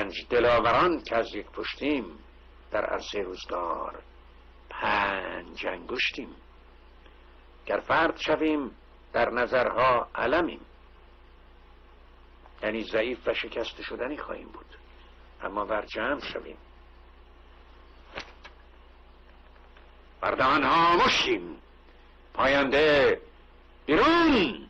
پنج دلاوران که از یک پشتیم در عرصه روزگار پنج انگشتیم. گر فرد شویم در نظرها علمیم. یعنی ضعیف و شکست شدنی خواهیم بود. اما بر جمع شویم بردان ها مشیم. پاینده بیرون.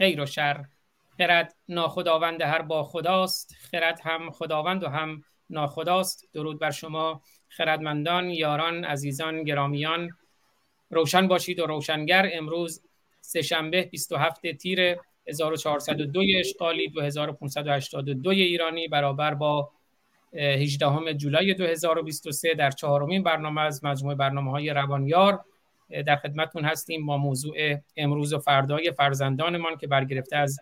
غیر و شر. خرد ناخداوند هر با خداست. خرد هم خداوند و هم ناخداست. درود بر شما خردمندان یاران عزیزان گرامیان. روشن باشید و روشنگر. امروز سهشنبه 27 تیر 1402 اشغالی 2582 ایرانی برابر با 18 جولای 2023 در چهارمین برنامه از مجموعه برنامه های روانیار. در خدمتون هستیم با موضوع امروز و فردای فرزندانمان که برگرفته از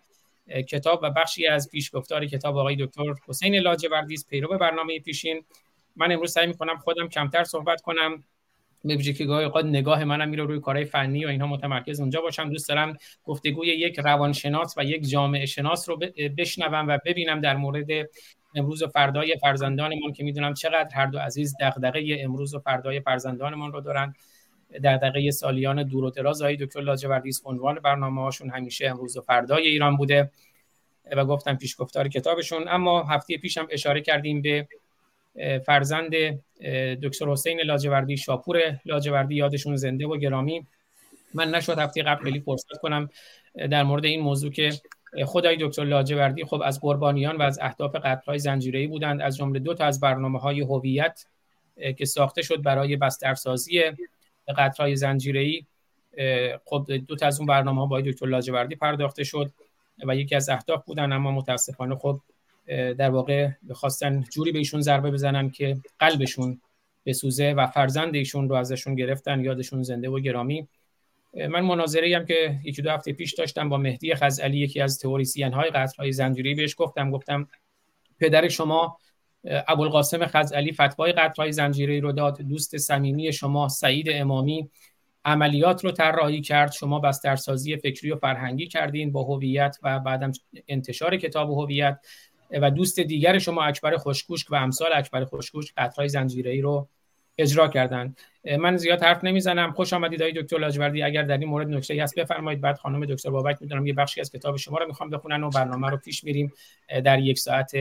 کتاب و بخشی از پیشگفتار کتاب آقای دکتر حسین لاجوردی است پیرو برنامه پیشین. من امروز سعی می‌کنم خودم کمتر صحبت کنم. به که گاهی اوقات نگاه منم میره روی کارهای فنی و اینها متمرکز اونجا باشم. دوست دارم گفتگوی یک روانشناس و یک جامعه شناس رو بشنوم و ببینم در مورد امروز و فردای فرزندانمان که می‌دونم چقدر هر دو عزیز دغدغه امروز و فردای فرزندانمان رو دارن. دغدغه سالیان دور و دراز. های دکتر لاجوردی عنوان برنامه هاشون همیشه امروز و فردای ایران بوده و گفتم پیشگفتار کتابشون. اما هفته پیشم اشاره کردیم به فرزند دکتر حسین لاجوردی شاپور لاجوردی یادشون زنده و گرامی. من نشد هفته قبل خیلی فرصت کنم در مورد این موضوع که خدای دکتر لاجوردی خب از قربانیان و از اهداف قتل‌های زنجیره‌ای بودند از جمله دو تا از برنامه‌های هویت که ساخته شد برای بسترسازی قطرهای زنجیره‌ای خب دو تا از اون برنامه ها با دکتر لاجوردی پرداخته شد و یکی از اهداف بودن اما متاسفانه خب در واقع خواستن جوری به ایشون ضربه بزنن که قلبشون بسوزه و فرزند ایشون رو ازشون گرفتن یادشون زنده و گرامی. من مناظره هم که یکی دو هفته پیش داشتم با مهدی خزعلی یکی از تئوریسین های قطرهای زنجیری بهش گفتم گفتم پدر شما ابوالقاسم خزعلی فتوای قطرهای زنجیری رو داد. دوست صمیمی شما سعید امامی عملیات رو طراحی کرد. شما بسترسازی فکری و فرهنگی کردین با هویت و بعدم انتشار کتاب هویت. و دوست دیگر شما اکبر خوشگوشک و امثال اکبر خوشگوشک قطرهای زنجیره‌ای رو اجرا کردن. من زیاد حرف نمی‌زنم. خوش آمدید آقای دکتر لاجوردی. اگر در این مورد نکته هست بفرمایید. بعد خانم دکتر بابک می‌دونم یه بخشی از کتاب شما رو می‌خوام بخونن و برنامه رو پیش میریم. در یک ساعت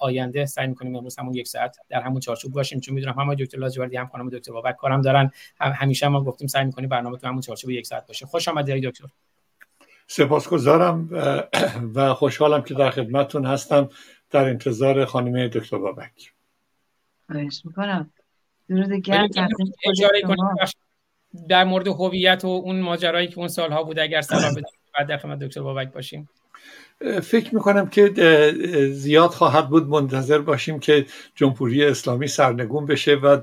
آینده سعی می‌کنیم امروز همون یک ساعت در همون چارچوب باشیم. چون می‌دونم هم دکتر لاجوردی هم خانم دکتر بابک کارم دارن. همیشه ما گفتیم سعی می‌کنیم برنامه تو همون چارچوب یک ساعت باشه. خوش آمدید دکتر. سپاسگزارم و خوشحالم که در خدمتتون هستم. در انتظار خانم دکتر بابک. خواهش می‌کنم. درود در مورد هویت و اون ماجرایی که اون سالها بود اگر سلام بدید بعد در خدمت دکتر بابک باشیم. فکر می‌کنم که زیاد خواهد بود منتظر باشیم که جمهوری اسلامی سرنگون بشه و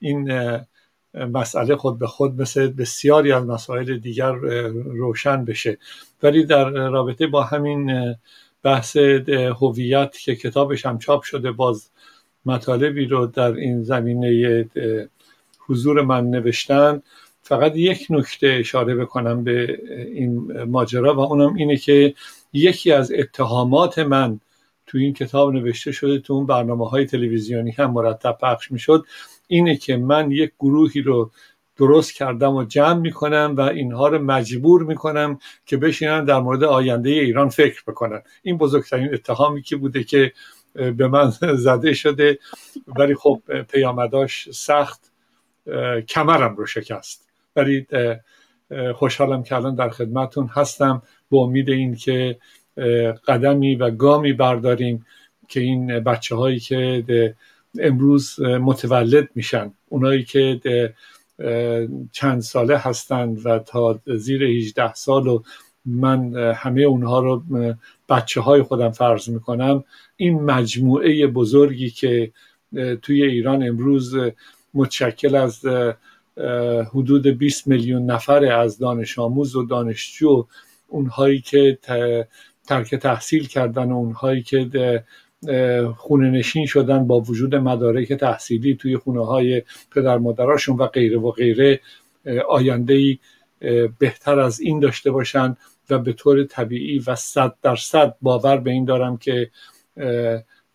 این مسئله خود به خود مثل بسیاری از مسائل دیگر روشن بشه. ولی در رابطه با همین بحث هویت که کتابش هم چاپ شده باز مطالبی رو در این زمینه حضور من نوشتن. فقط یک نکته اشاره بکنم به این ماجرا و اونم اینه که یکی از اتهامات من تو این کتاب نوشته شده تو اون برنامه های تلویزیونی هم مرتب پخش می‌شد اینه که من یک گروهی رو درست کردم و جمع می‌کنم و اینها رو مجبور می‌کنم که بشینن در مورد آینده ایران فکر بکنن. این بزرگترین اتهامی که بوده که به من زده شده ولی خب پیامداش سخت. کمرم رو شکست. ولی خوشحالم که الان در خدمتون هستم. به امید این که قدمی و گامی برداریم که این بچه هایی که امروز متولد میشن. اونایی که چند ساله هستند و تا زیر 18 سال و من همه اونها رو بچه های خودم فرض می‌کنم. این مجموعه بزرگی که توی ایران امروز متشکل از حدود 20 میلیون نفر از دانش آموز و دانشجو اونهایی که ترک تحصیل کردن و اونهایی که خونه نشین شدن با وجود مدارک تحصیلی توی خونه های پدر مادراشون و غیره و غیره آینده بهتر از این داشته باشن. و به طور طبیعی و صد درصد باور به این دارم که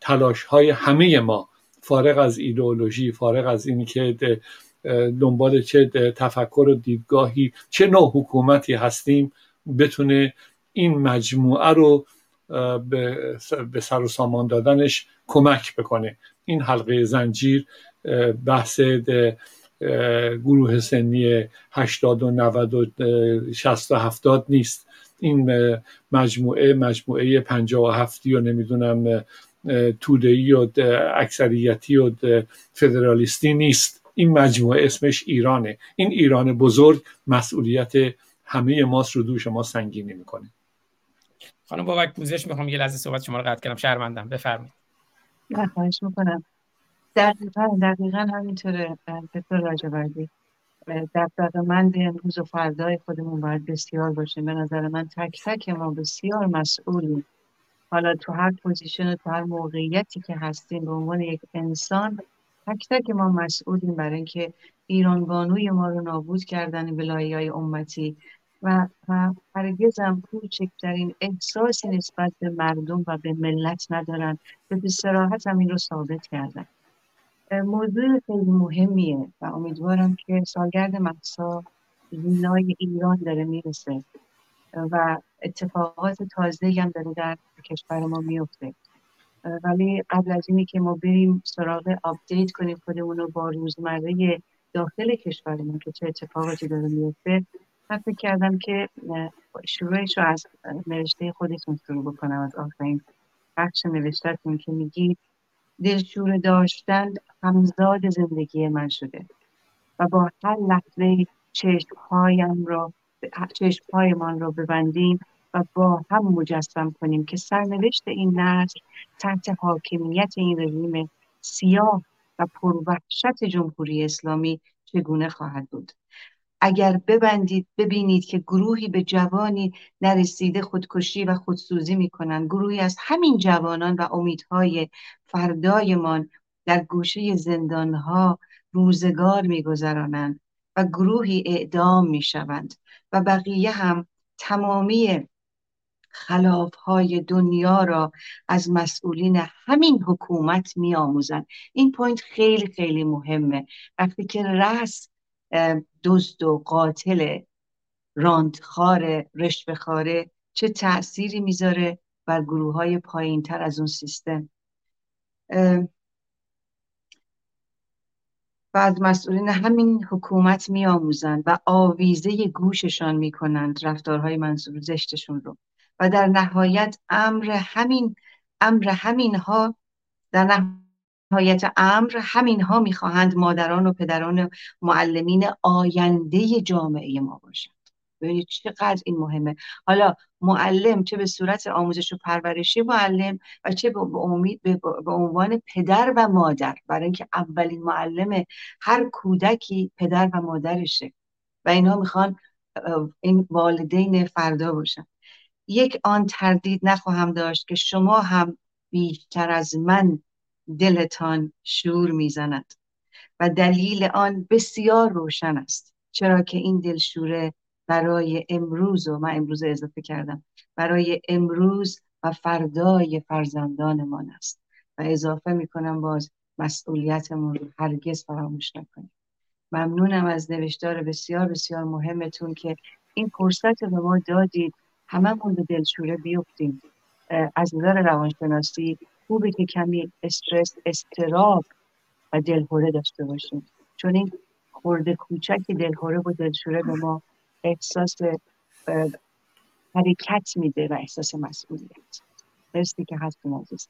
تلاش های همه ما فارغ از ایدئولوژی فارغ از این که دنبال چه تفکر و دیدگاهی چه نوع حکومتی هستیم بتونه این مجموعه رو به سر و سامان دادنش کمک بکنه. این حلقه زنجیر بحث گروه سنی 80 و 90 و 60 و 70 نیست. این مجموعه مجموعه 57 و نمی‌دونم تودهی و اکثریتی و فدرالیستی نیست. این مجموعه اسمش ایرانه. این ایران بزرگ مسئولیت همه ماست رو دوش ما سنگینی می‌کنه. خانم بابک پوزش می‌خوام یه لحظه صحبت شما رو قطع کردم. شرمندم. بفرمایید. نه خواهش می‌کنم. دقیقا دقیقا همینطوره دکتر راجبردی. مند امروز و فردای خودمون باید بسیار باشه به نظر من تک تک ما بسیار مسئولیم. حالا تو هر position و تو هر موقعیتی که هستیم به عنوان یک انسان تک تک ما مسئولیم برای اینکه ایران بانوی ما رو نابود کردن ولایی های امتی و, و هرگز هم کوچکترین احساسی نسبت به مردم و به ملت ندارن. به صراحت هم این رو ثابت کردن. موضوع خیلی مهمیه و امیدوارم که سالگرد مهسا ژینای ایران داره می‌رسه و اتفاقات تازه هم داره در کشور ما میفته. ولی قبل از اینی که ما بریم سراغ update کنیم خودمون رو با روزمره داخل کشورمون که چه اتفاقاتی داره میفته من فکر کردم که شروعش رو از نوشته خودتون شروع بکنم از آخرین بخش نوشتهتون که میگید دلشور داشتن همزاد زندگی من شده و با هر لحظه چشمهایم را چشمهایمان را ببندیم و با هم مجسم کنیم که سرنوشت این نسل تحت حاکمیت این رژیم سیاه و پروحشت جمهوری اسلامی چگونه خواهد بود. اگر ببندید ببینید که گروهی به جوانی نرسیده خودکشی و خودسوزی می‌کنند گروهی از همین جوانان و امیدهای فردایمان در گوشه زندانها روزگار میگذرانند و گروهی اعدام می‌شوند و بقیه هم تمامی خلاف های دنیا را از مسئولین همین حکومت می آموزن. این پوینت خیلی خیلی مهمه وقتی که رس دزد و قاتل راندخار رشوهخواره چه تأثیری می‌ذاره بر گروه های پایین تر از اون سیستم؟ و از مسئولین همین حکومت میآموزند و آویزه گوششان می‌کنند رفتارهای منصور زشتشون رو. و در نهایت امر همین امر همین ها در نهایت امر همین ها می‌خواهند مادران و پدران و معلمین آینده جامعه ما باشند. ببینید چقدر این مهمه. حالا معلم چه به صورت آموزش و پرورشی معلم و چه به, امید به عنوان پدر و مادر. برای اینکه اولین معلم هر کودکی پدر و مادرشه و اینها می‌خوان این والدین فردا باشن. یک آن تردید نخواهم داشت که شما هم بیشتر از من دلتان شور می‌زند و دلیل آن بسیار روشن است چرا که این دلشوره برای امروز و من امروز اضافه کردم برای امروز و فردای فرزندانمان است و اضافه می‌کنم باز مسئولیتمون رو هرگز فراموش نکنیم. ممنونم از نوشتار بسیار بسیار مهمتون که این فرصت به ما دادید. هممون به دلشوره بیفتیم. از نظر روانشناسی خوبه که کمی استرس استراب و دلهوره داشته باشیم. چون این خورده کوچک دلهوره و دلشوره به ما احساس حرکت میده و احساس مسئولیت. مرسی که هستون عزیز.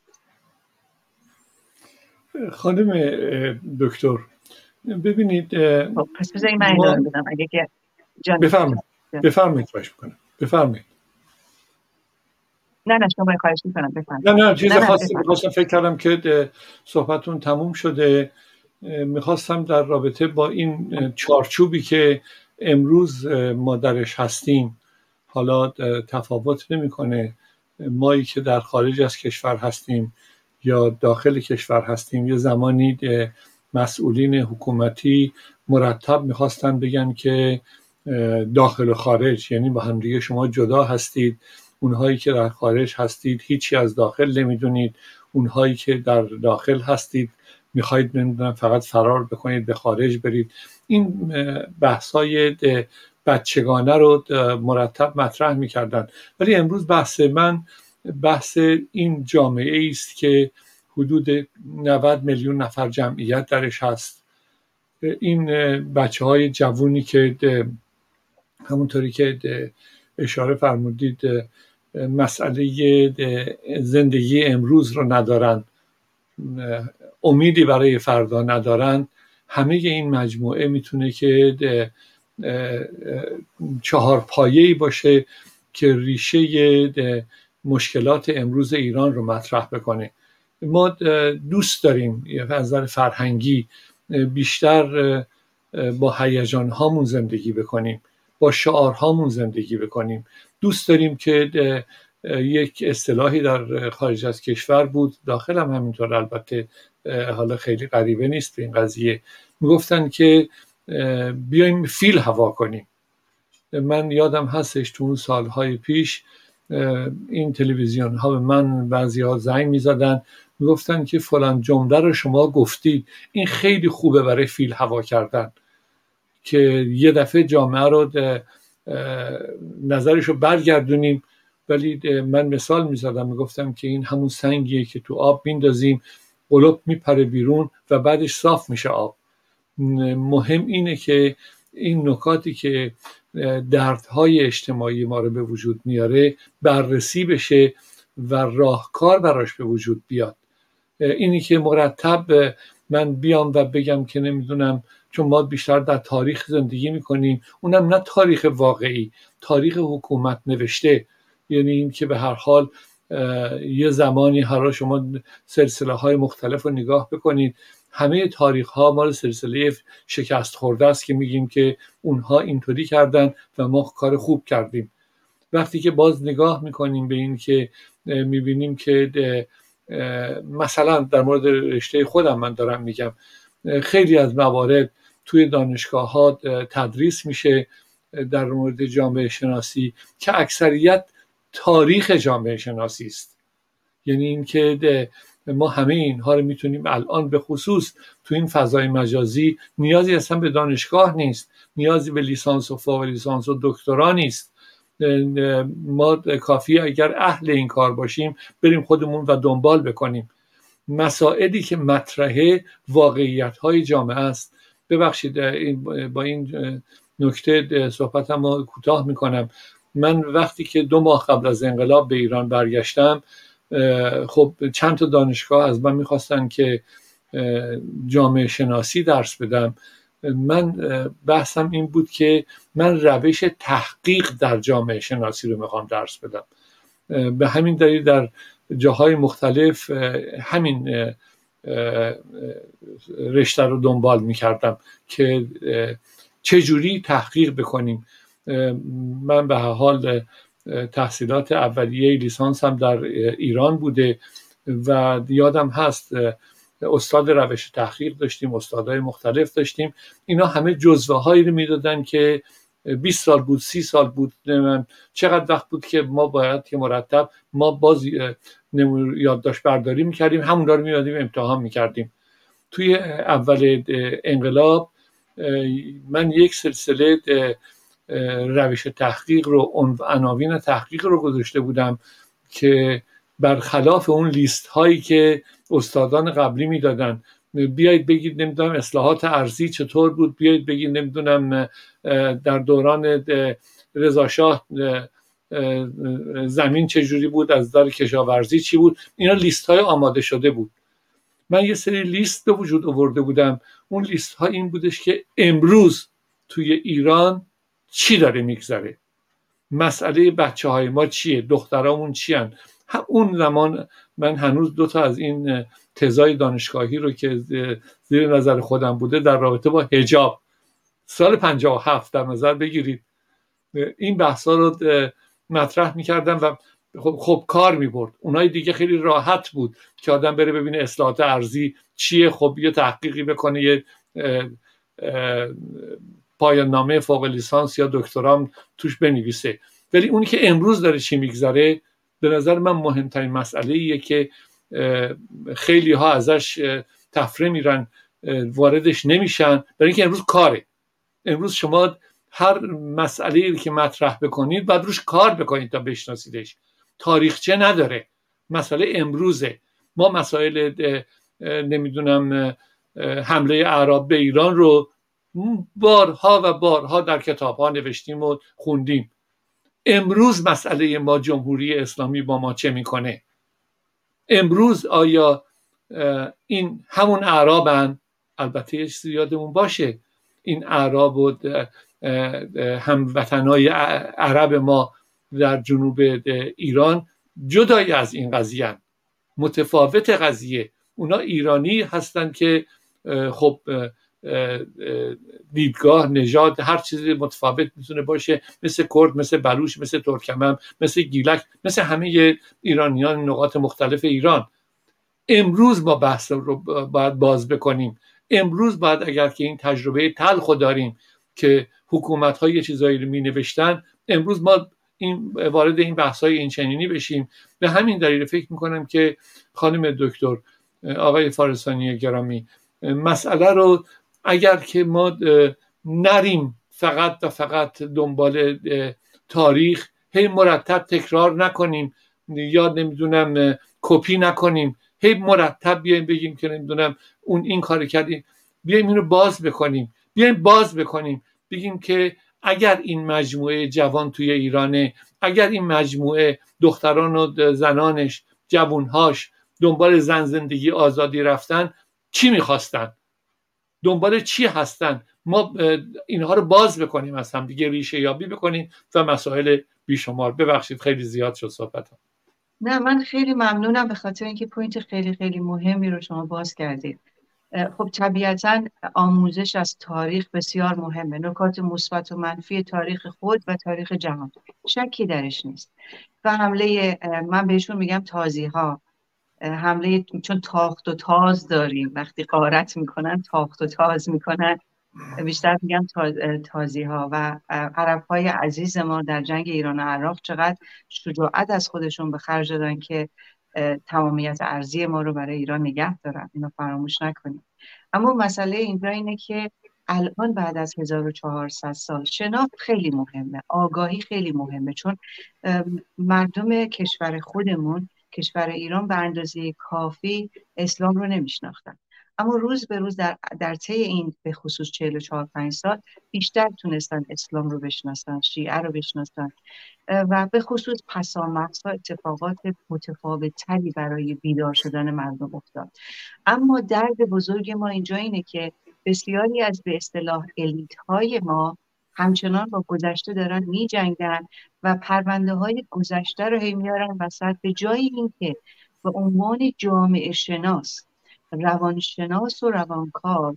خانم دکتر ببینید خب، پس بذارید من ادامه بدم. اگه که بفرمایید. بفرمایید باش بکنم بفرمایید. نه نه شما خواهش می‌کنم نه نه چیز خاصی می‌خواستم فکر کردم که صحبتون تموم شده. می‌خواستم در رابطه با این چارچوبی که امروز ما درش هستیم حالا تفاوت نمی‌کنه. مایی که در خارج از کشور هستیم یا داخل کشور هستیم یه زمانی مسئولین حکومتی مرتب می‌خواستن بگن که داخل و خارج یعنی با همدیگه شما جدا هستید. اونهایی که در خارج هستید هیچی از داخل نمی‌دونید. اونهایی که در داخل هستید می‌خواید نمی‌دونم فقط فرار بکنید به خارج برید. این بحثای بچگانه رو مرتب مطرح می‌کردن. ولی امروز بحث من بحث این جامعه است که حدود 90 میلیون نفر جمعیت درش هست. این بچه های جوونی که همونطوری که اشاره فرمودید مسئله زندگی امروز رو ندارن امیدی برای فردا ندارن. همه این مجموعه می‌تونه که چهار پایه‌ای باشه که ریشه مشکلات امروز ایران رو مطرح بکنه. ما دوست داریم از نظر فرهنگی بیشتر با هیجان هامون زندگی بکنیم با شعارهامون زندگی بکنیم. دوست داریم که یک اصطلاحی در خارج از کشور بود. داخل هم همینطور البته حالا خیلی غریبه نیست به این قضیه. می‌گفتن که بیایم فیل هوا کنیم. من یادم هستش تو اون سالهای پیش این تلویزیون ها به من بعضی ها زنگ می زدن که فلان جمله رو شما گفتید. این خیلی خوبه برای فیل هوا کردن. که یه دفعه جامعه رو نظرش رو برگردونیم. ولی من مثال می‌زدم می‌گفتم که این همون سنگیه که تو آب میندازیم. قلوب میپره بیرون و بعدش صاف میشه آب. مهم اینه که این نکاتی که دردهای اجتماعی ما رو به وجود میاره بررسی بشه و راهکار براش به وجود بیاد. اینی که مرتب من بیام و بگم که نمی‌دونم چون ما بیشتر در تاریخ زندگی می‌کنیم. اونم نه تاریخ واقعی تاریخ حکومت نوشته. یعنی این که به هر حال یه زمانی هر شما سلسله های مختلف رو نگاه بکنید. همه تاریخ ها مال سلسله شکست خورده است که میگیم که اونها اینطوری کردن و ما کار خوب کردیم. وقتی که باز نگاه می‌کنیم به این که می‌بینیم که مثلا در مورد رشته خودم من دارم میگم. خیلی از موارد توی دانشگاه ها تدریس میشه در مورد جامعه شناسی که اکثریت تاریخ جامعه شناسی است. یعنی اینکه ما همه اینها رو می‌تونیم الان به خصوص تو این فضای مجازی نیازی اصلا به دانشگاه نیست نیازی به لیسانس و فوق لیسانس و دکترا نیست. ما کافی اگر اهل این کار باشیم بریم خودمون و دنبال بکنیم. مسائلی که مطرحه واقعیت های جامعه است. ببخشید با این نکته صحبتم رو کوتاه می‌کنم. من وقتی که دو ماه قبل از انقلاب به ایران برگشتم خب چند تا دانشگاه از من می‌خواستن که جامعه شناسی درس بدم. من بحثم این بود که من روش تحقیق در جامعه شناسی رو می‌خوام درس بدم. به همین دلیل در جاهای مختلف همین رشته رو دنبال می‌کردم که چجوری تحقیق بکنیم. من به حال تحصیلات اولیه لیسانس هم در ایران بوده و یادم هست استاد روش تحقیق داشتیم استادهای مختلف داشتیم. اینا همه جزوه هایی رو می‌دادن که 20 سال بود 30 سال بود چقدر وقت بود که ما باید که مرتب ما باز یادداشت برداری می‌کردیم. همون رو میادیم امتحان می‌کردیم. توی اول انقلاب من یک سلسله روش تحقیق رو عناوین تحقیق رو گذاشته بودم که برخلاف اون لیست هایی که استادان قبلی می‌دادن بیایید بگید نمی‌دونم اصلاحات ارزی چطور بود بیایید بگید نمی‌دونم در دوران رضاشاه زمین چجوری بود از در کشاورزی چی بود؟ اینا لیست های آماده شده بود. من یه سری لیست به وجود آورده بودم. اون لیست ها این بودش که امروز توی ایران چی داره میگذره؟ مسئله بچه های ما چیه؟ دخترامون چی هن؟ اون زمان من هنوز دو تا از این تزای دانشگاهی رو که زیر نظر خودم بوده در رابطه با هجاب سال 57 در نظر بگیرید. این بحثا رو مطرح می‌کردم و خب, خب کار می‌برد. اونای دیگه خیلی راحت بود که آدم بره ببینه اصلاحات ارزی چیه خب یه تحقیقی بکنه یه پایان نامه فوق لیسانس یا دکترام توش بنویسه. ولی اونی که امروز داره چی میگذره به نظر من مهمترین مسئله ایه که خیلی ها ازش تفره میرن واردش نمیشن. برای اینکه امروز کاره. امروز شما هر مسئله که مطرح بکنید باید روش کار بکنید تا بشناسیدش. تاریخچه نداره؟ مسئله امروزه. ما مسائل نمی‌دونم حمله اعراب به ایران رو بارها و بارها در کتاب ها نوشتیم و خوندیم. امروز مسئله ما جمهوری اسلامی با ما چه می‌کنه؟ امروز آیا این همون اعرابن؟ البته یه چیزی یادمون باشه. این اعراب و هموطنهای عرب ما در جنوب ایران جدای از این قضیه متفاوت قضیه. اونا ایرانی هستند که خب دیدگاه نژاد هر چیزی متفاوت می‌تونه باشه. مثل کرد مثل بلوش مثل ترکمن مثل گیلک مثل همه ایرانیان نقاط مختلف ایران. امروز ما بحث رو باید باز بکنیم. امروز باید اگر که این تجربه تلخ داریم که حکومت های چیزایی رو می نوشتن امروز ما این وارد این بحث های این چنینی بشیم. به همین دلیل فکر می‌کنم که خانم دکتر آقای فارسانی گرامی مسئله رو اگر که ما نریم فقط و فقط دنبال تاریخ هی مرتب تکرار نکنیم یا نمی‌دونم کپی نکنیم هی مرتب بیایم بگیم که نمی‌دونم اون این کار کردیم. بیایم اینو باز بکنیم. بیایم باز بکنیم. بگیم که اگر این مجموعه جوان توی ایرانه اگر این مجموعه دختران و زنانش جوانهاش دنبال زن زندگی آزادی رفتن چی می‌خواستن؟ دنبال چی هستن؟ ما اینها رو باز بکنیم از هم دیگه ریشه یابی بکنیم و مسائل بیشمار. ببخشید خیلی زیاد شد صحبتم. نه من خیلی ممنونم به خاطر اینکه پوینت خیلی خیلی مهمی رو شما باز کردید. خب طبیعتا آموزش از تاریخ بسیار مهمه. نکات مثبت و منفی تاریخ خود و تاریخ جهان. شکی درش نیست. و حمله من بهشون میگم تازی ها حمله چون تاخت و تاز داریم. وقتی قارت می‌کنن تاخت و تاز می‌کنن. بیشتر میگم تازی ها و عرب های عزیز ما در جنگ ایران و عراق چقدر شجاعت از خودشون به خرج دادن که تمامیت ارزی ما رو برای ایران نگه دارن. اینو فراموش نکنیم اما مسئله اینجا اینه که الان بعد از 1400 سال شناخت خیلی مهمه. آگاهی خیلی مهمه. چون مردم کشور خودمون کشور ایران به اندازه کافی اسلام رو نمیشناختن. اما روز به روز در, در طی این به خصوص 44 5 سال بیشتر تونستن اسلام رو بشناسن شیعه رو بشناسن. و به خصوص پسامرزها اتفاقات متفاوت تری برای بیدار شدن مردم افتاد. اما درد بزرگ ما اینجا اینه که بسیاری از به اصطلاح الیت های ما همچنان با گذشته دارن می جنگن و پرونده های گذشته رو هی میارن وسط به جای اینکه به عنوان جامعه شناس روانشناس و روانکار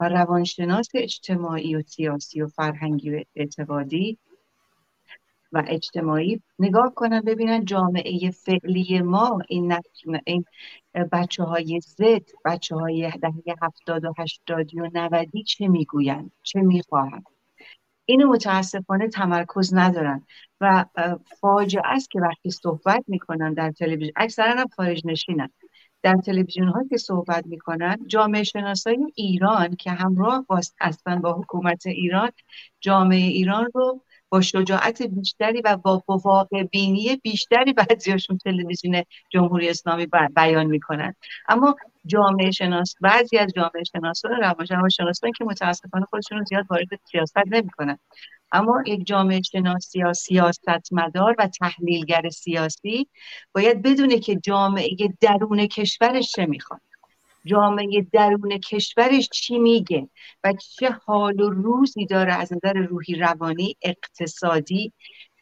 و روانشناس اجتماعی و سیاسی و فرهنگی و اعتقادی و اجتماعی نگاه کنن ببینن جامعه فعلی ما این, این بچه های زد بچه های دهه هفتاد و هشتادی و نودی چه می‌گوین؟ چه می‌خواهند اینو متاسفانه تمرکز ندارن و فاجعه است که وقتی صحبت می‌کنن در تلویزیون اکثرا هم خارج نشینن. در تلویزیون ها که صحبت می‌کنن جامعه شناسای ایران که همراه هستن با حکومت ایران جامعه ایران رو با شجاعت بیشتری و با واقع بینی بیشتری بعضیاشون تلویزیون جمهوری اسلامی بیان می‌کنن. اما جامعه شناس بعضی از جامعه شناسان روانشناسان که متاسفانه خودشون زیاد وارد سیاست نمی‌کنن. اما یک جامعه شناسی یا سیاست مدار و تحلیلگر سیاسی باید بدونه که جامعه درون کشورش چه می‌خواد. جامعه درون کشورش چی میگه و چه حال و روزی داره از نظر روحی روانی اقتصادی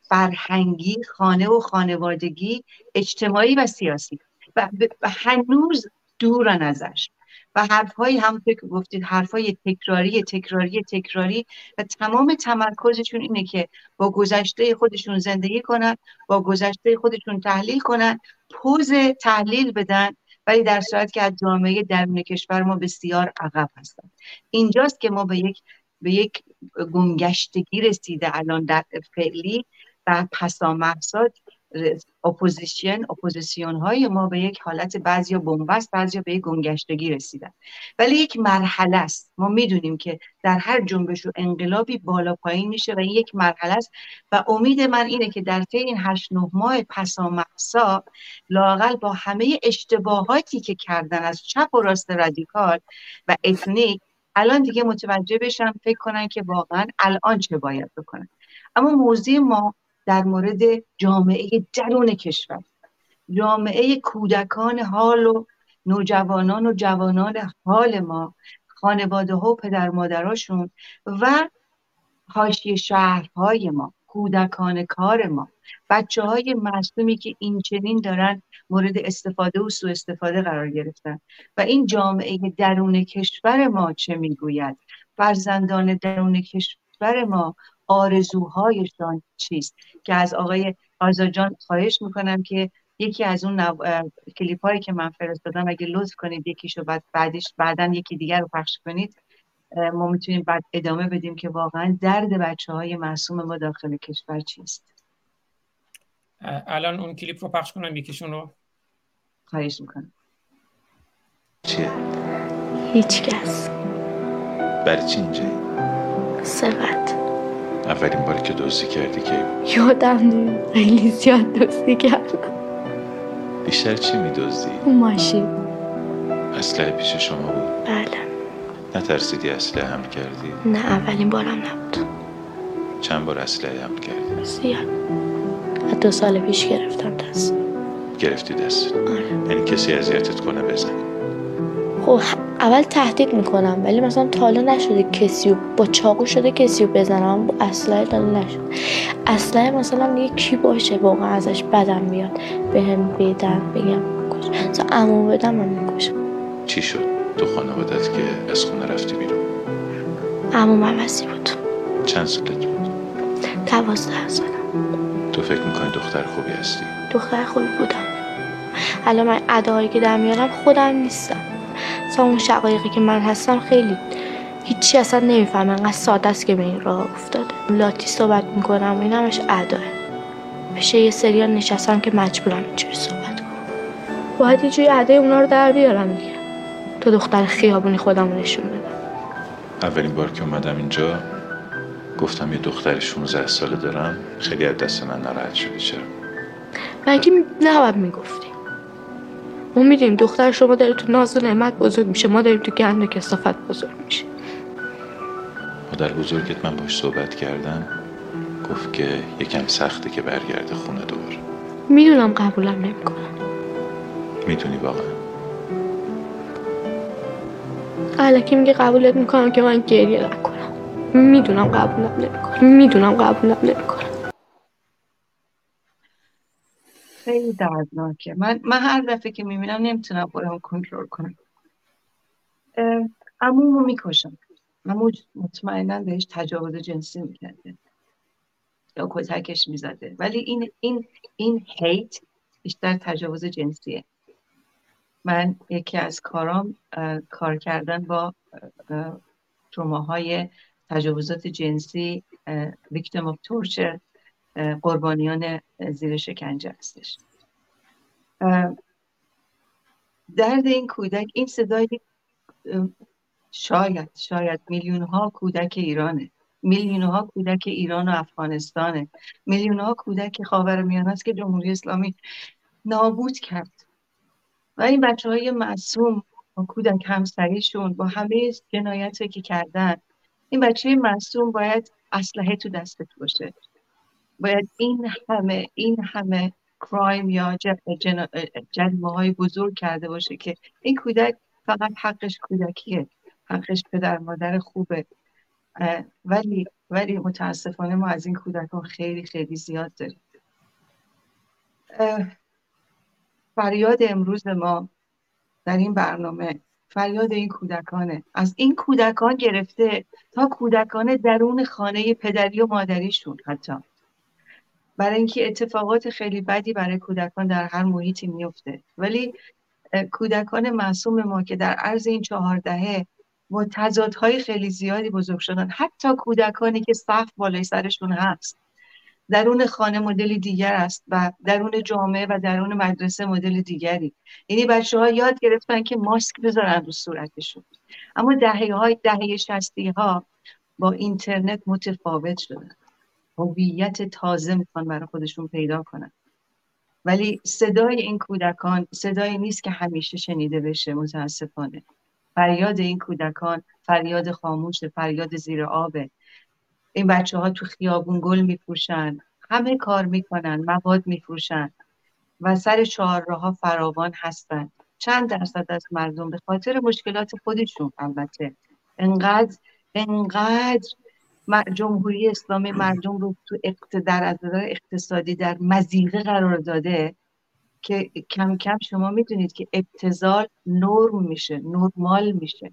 فرهنگی خانه و خانوادگی اجتماعی و سیاسی. و, هنوز دورن ازش و حرفهایی هم که گفتید حرفهای تکراری تکراری تکراری. و تمام تمرکزشون اینه که با گذشته خودشون زندگی کنن با گذشته خودشون تحلیل کنن پوز تحلیل بدن ولی در صورتی که از جامعه درون کشور ما بسیار عقب هستن اینجاست که ما به یک به یک گمگشتگی رسیده الان در فعلی و پسا opposition اپوزیسیون های ما به یک حالت بعضی بنبست بعضی به یک گمگشتگی رسیدن. ولی یک مرحله است. ما می‌دونیم که در هر جنبش و انقلابی بالا پایین میشه و این یک مرحله است. و امید من اینه که در طی این هشت نه ماه پسا مهسا لااقل با همه اشتباهاتی که کردن از چپ و راست رادیکال و ethnic الان دیگه متوجه بشن فکر کنن که واقعا الان چه باید بکنن. اما موضوع ما در مورد جامعه درون کشور. جامعه کودکان حال و نوجوانان و جوانان حال ما خانواده ها و پدر مادراشون و حاشیه شهرهای ما کودکان کار ما. بچه های معصومی که این چنین دارن مورد استفاده و سوء استفاده قرار گرفتن. و این جامعه درون کشور ما چه می‌گوید؟ فرزندان درون کشور ما آرزوهایشان چیست؟ که از آقای آزاجان خواهش می‌کنم که یکی از اون نو... کلیپ هایی که من فرستادم اگه لطف کنید یکیشو بعد بعدش بعدا یکی دیگر رو پخش کنید ما می‌تونیم بعد ادامه بدیم که واقعا درد بچه های معصوم ما داخل کشور چیست. الان اون کلیپ رو پخش کنم یکیشون رو. خواهش می‌کنم. چیه؟ هیچ کس. برای چی اینجایی؟ اولین باری که دوستی کردی که یادم نمید خیلی زیاد دوستی کردم بیشتر چی میدوزدی؟ اون ماشین اسلحه پیش شما بود؟ بله نترسیدی اسلحه هم کردی؟ نه اولین بارم نبود چند بار اسلحه هم کردی؟ زیاد دو سال پیش گرفتم دست گرفتی دست؟ آره یعنی کسی اذیتت کنه بزن خب اول تهدید می‌کنم ولی مثلا تا حالا نشده کسی با چاقو شده کسی رو بزنم. با اسلحه تا نشد اسلحه مثلا یه کی باشه واقعا ازش بدم میاد. به هم بدن بگم کش مثلا امو بدم من می‌کشم چی شد؟ تو خانوادت که از خونه رفتی بیرون؟ امو ممسی بود. چند سالت بود؟ دوازده سالم. تو فکر می‌کنی دختر خوبی هستی؟ دختر خوبی بودم. الان من اداهایی که در میارم خودم نیستم. مثلا اون شقایقی که من هستم خیلی هیچی اصلا نمیفهم انقدر ساده است که به این راه افتاده. لاتی صحبت می‌کنم و این همش اداه پیش یه سریال نشستم که مجبورم اینجوری صحبت کنم. باید یه جوری ادای اونا رو در بیارم دیگه. تو دختر خیابونی خودم رو نشون بدم. اولین بار که اومدم اینجا گفتم یه دختر 16 ساله دارم خیلی از دست من ناراحت شدی چرا؟ مگه نباید می‌گفتی. ما می‌دونیم دختر شما داره تو ناز و نعمت بزرگ میشه. ما داریم تو گند و کسافت بزرگ میشه. مادر بزرگت من باش صحبت کردم. گفت که یکم سخته که برگرده خونه دور. می‌دونم قبولم نمی‌کنم. می‌دونی واقعا؟ علکی میگه قبولت می‌کنم که من گریه نکنم. می‌دونم قبولم نمی‌کنم. می‌دونم قبولم نمی‌کنم. خیلی دردناکه. من من هر دفعه که می‌بینم نمی‌تونم خودم کنترل کنم. عمومو می‌کشم. عمو مطمئنا بهش تجاوز جنسی می‌کرده. یا کتکش می‌زده. ولی این این این هیت بیشتر تجاوز جنسیه. من یکی از کارام کار کردن با های تجاوزات جنسی ویکتیم of torture قربانیان زیر شکنجه هستش. درد این کودک این صدای شاید شاید میلیون ها کودک ایرانه. میلیون ها کودک ایران و افغانستانه. میلیون ها کودک خاورمیانه است که جمهوری اسلامی نابود کرد. و این بچه های معصوم با کودک همسریشون با همه جنایتی که کردن این بچه معصوم باید اسلحه تو دستت باشه. باید این همه این همه کرایم یا جریمه های بزرگ کرده باشه که این کودک فقط حقش کودکیه حقش پدر مادر خوبه. ولی ولی متاسفانه ما از این کودکان خیلی خیلی زیاد داریم. فریاد امروز ما در این برنامه فریاد این کودکانه. از این کودکان گرفته تا کودکان درون خانه پدری و مادریشون حتی. برای اینکه اتفاقات خیلی بدی برای کودکان در هر محیطی میفته. ولی کودکان معصوم ما که در عرض این چهار دهه با تضادهای خیلی زیادی بزرگ شدن حتی کودکانی که سقف بالای سرشون هست. درون خانه مدل دیگر است و درون جامعه و درون مدرسه مدل دیگری. یعنی بچه ها یاد گرفتن که ماسک بذارن رو صورتشون. اما دهه های دهه شستی ها با اینترنت متفاوت شدن. هویت تازه می‌خوان برای خودشون پیدا کنن. ولی صدای این کودکان صدایی نیست که همیشه شنیده بشه متاسفانه. فریاد این کودکان فریاد خاموش فریاد زیر آبه. این بچه ها تو خیابون گل میفروشن همه کار می‌کنن مواد میفروشن و سر چهارراه ها فراوان هستن. چند درصد از مردم به خاطر مشکلات خودشون البته. انقدر انقدر جمهوری اسلامی مردم رو تو در از اقتصادی در مزیقه قرار داده که کم کم شما می‌دونید که ابتزال نرم میشه نرمال میشه.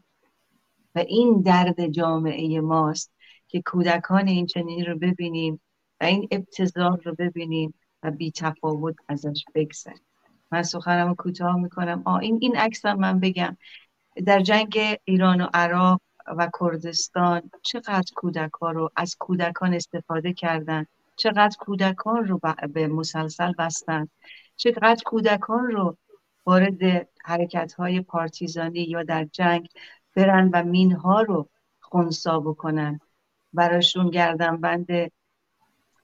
و این درد جامعه ماست که کودکان این چنین رو ببینیم و این ابتزال رو ببینیم و بی تفاوت ازش بگذریم. من سخنم کوتاه می‌کنم. آه این این عکس من بگم. در جنگ ایران و عراق و کردستان چقدر کودک ها رو از کودکان استفاده کردن؟ چقدر کودکان رو به مسلسل بستن؟ چقدر کودکان رو وارد حرکت های پارتیزانی یا در جنگ برن و مین ها رو خونسا بکنن؟ براشون گردن بند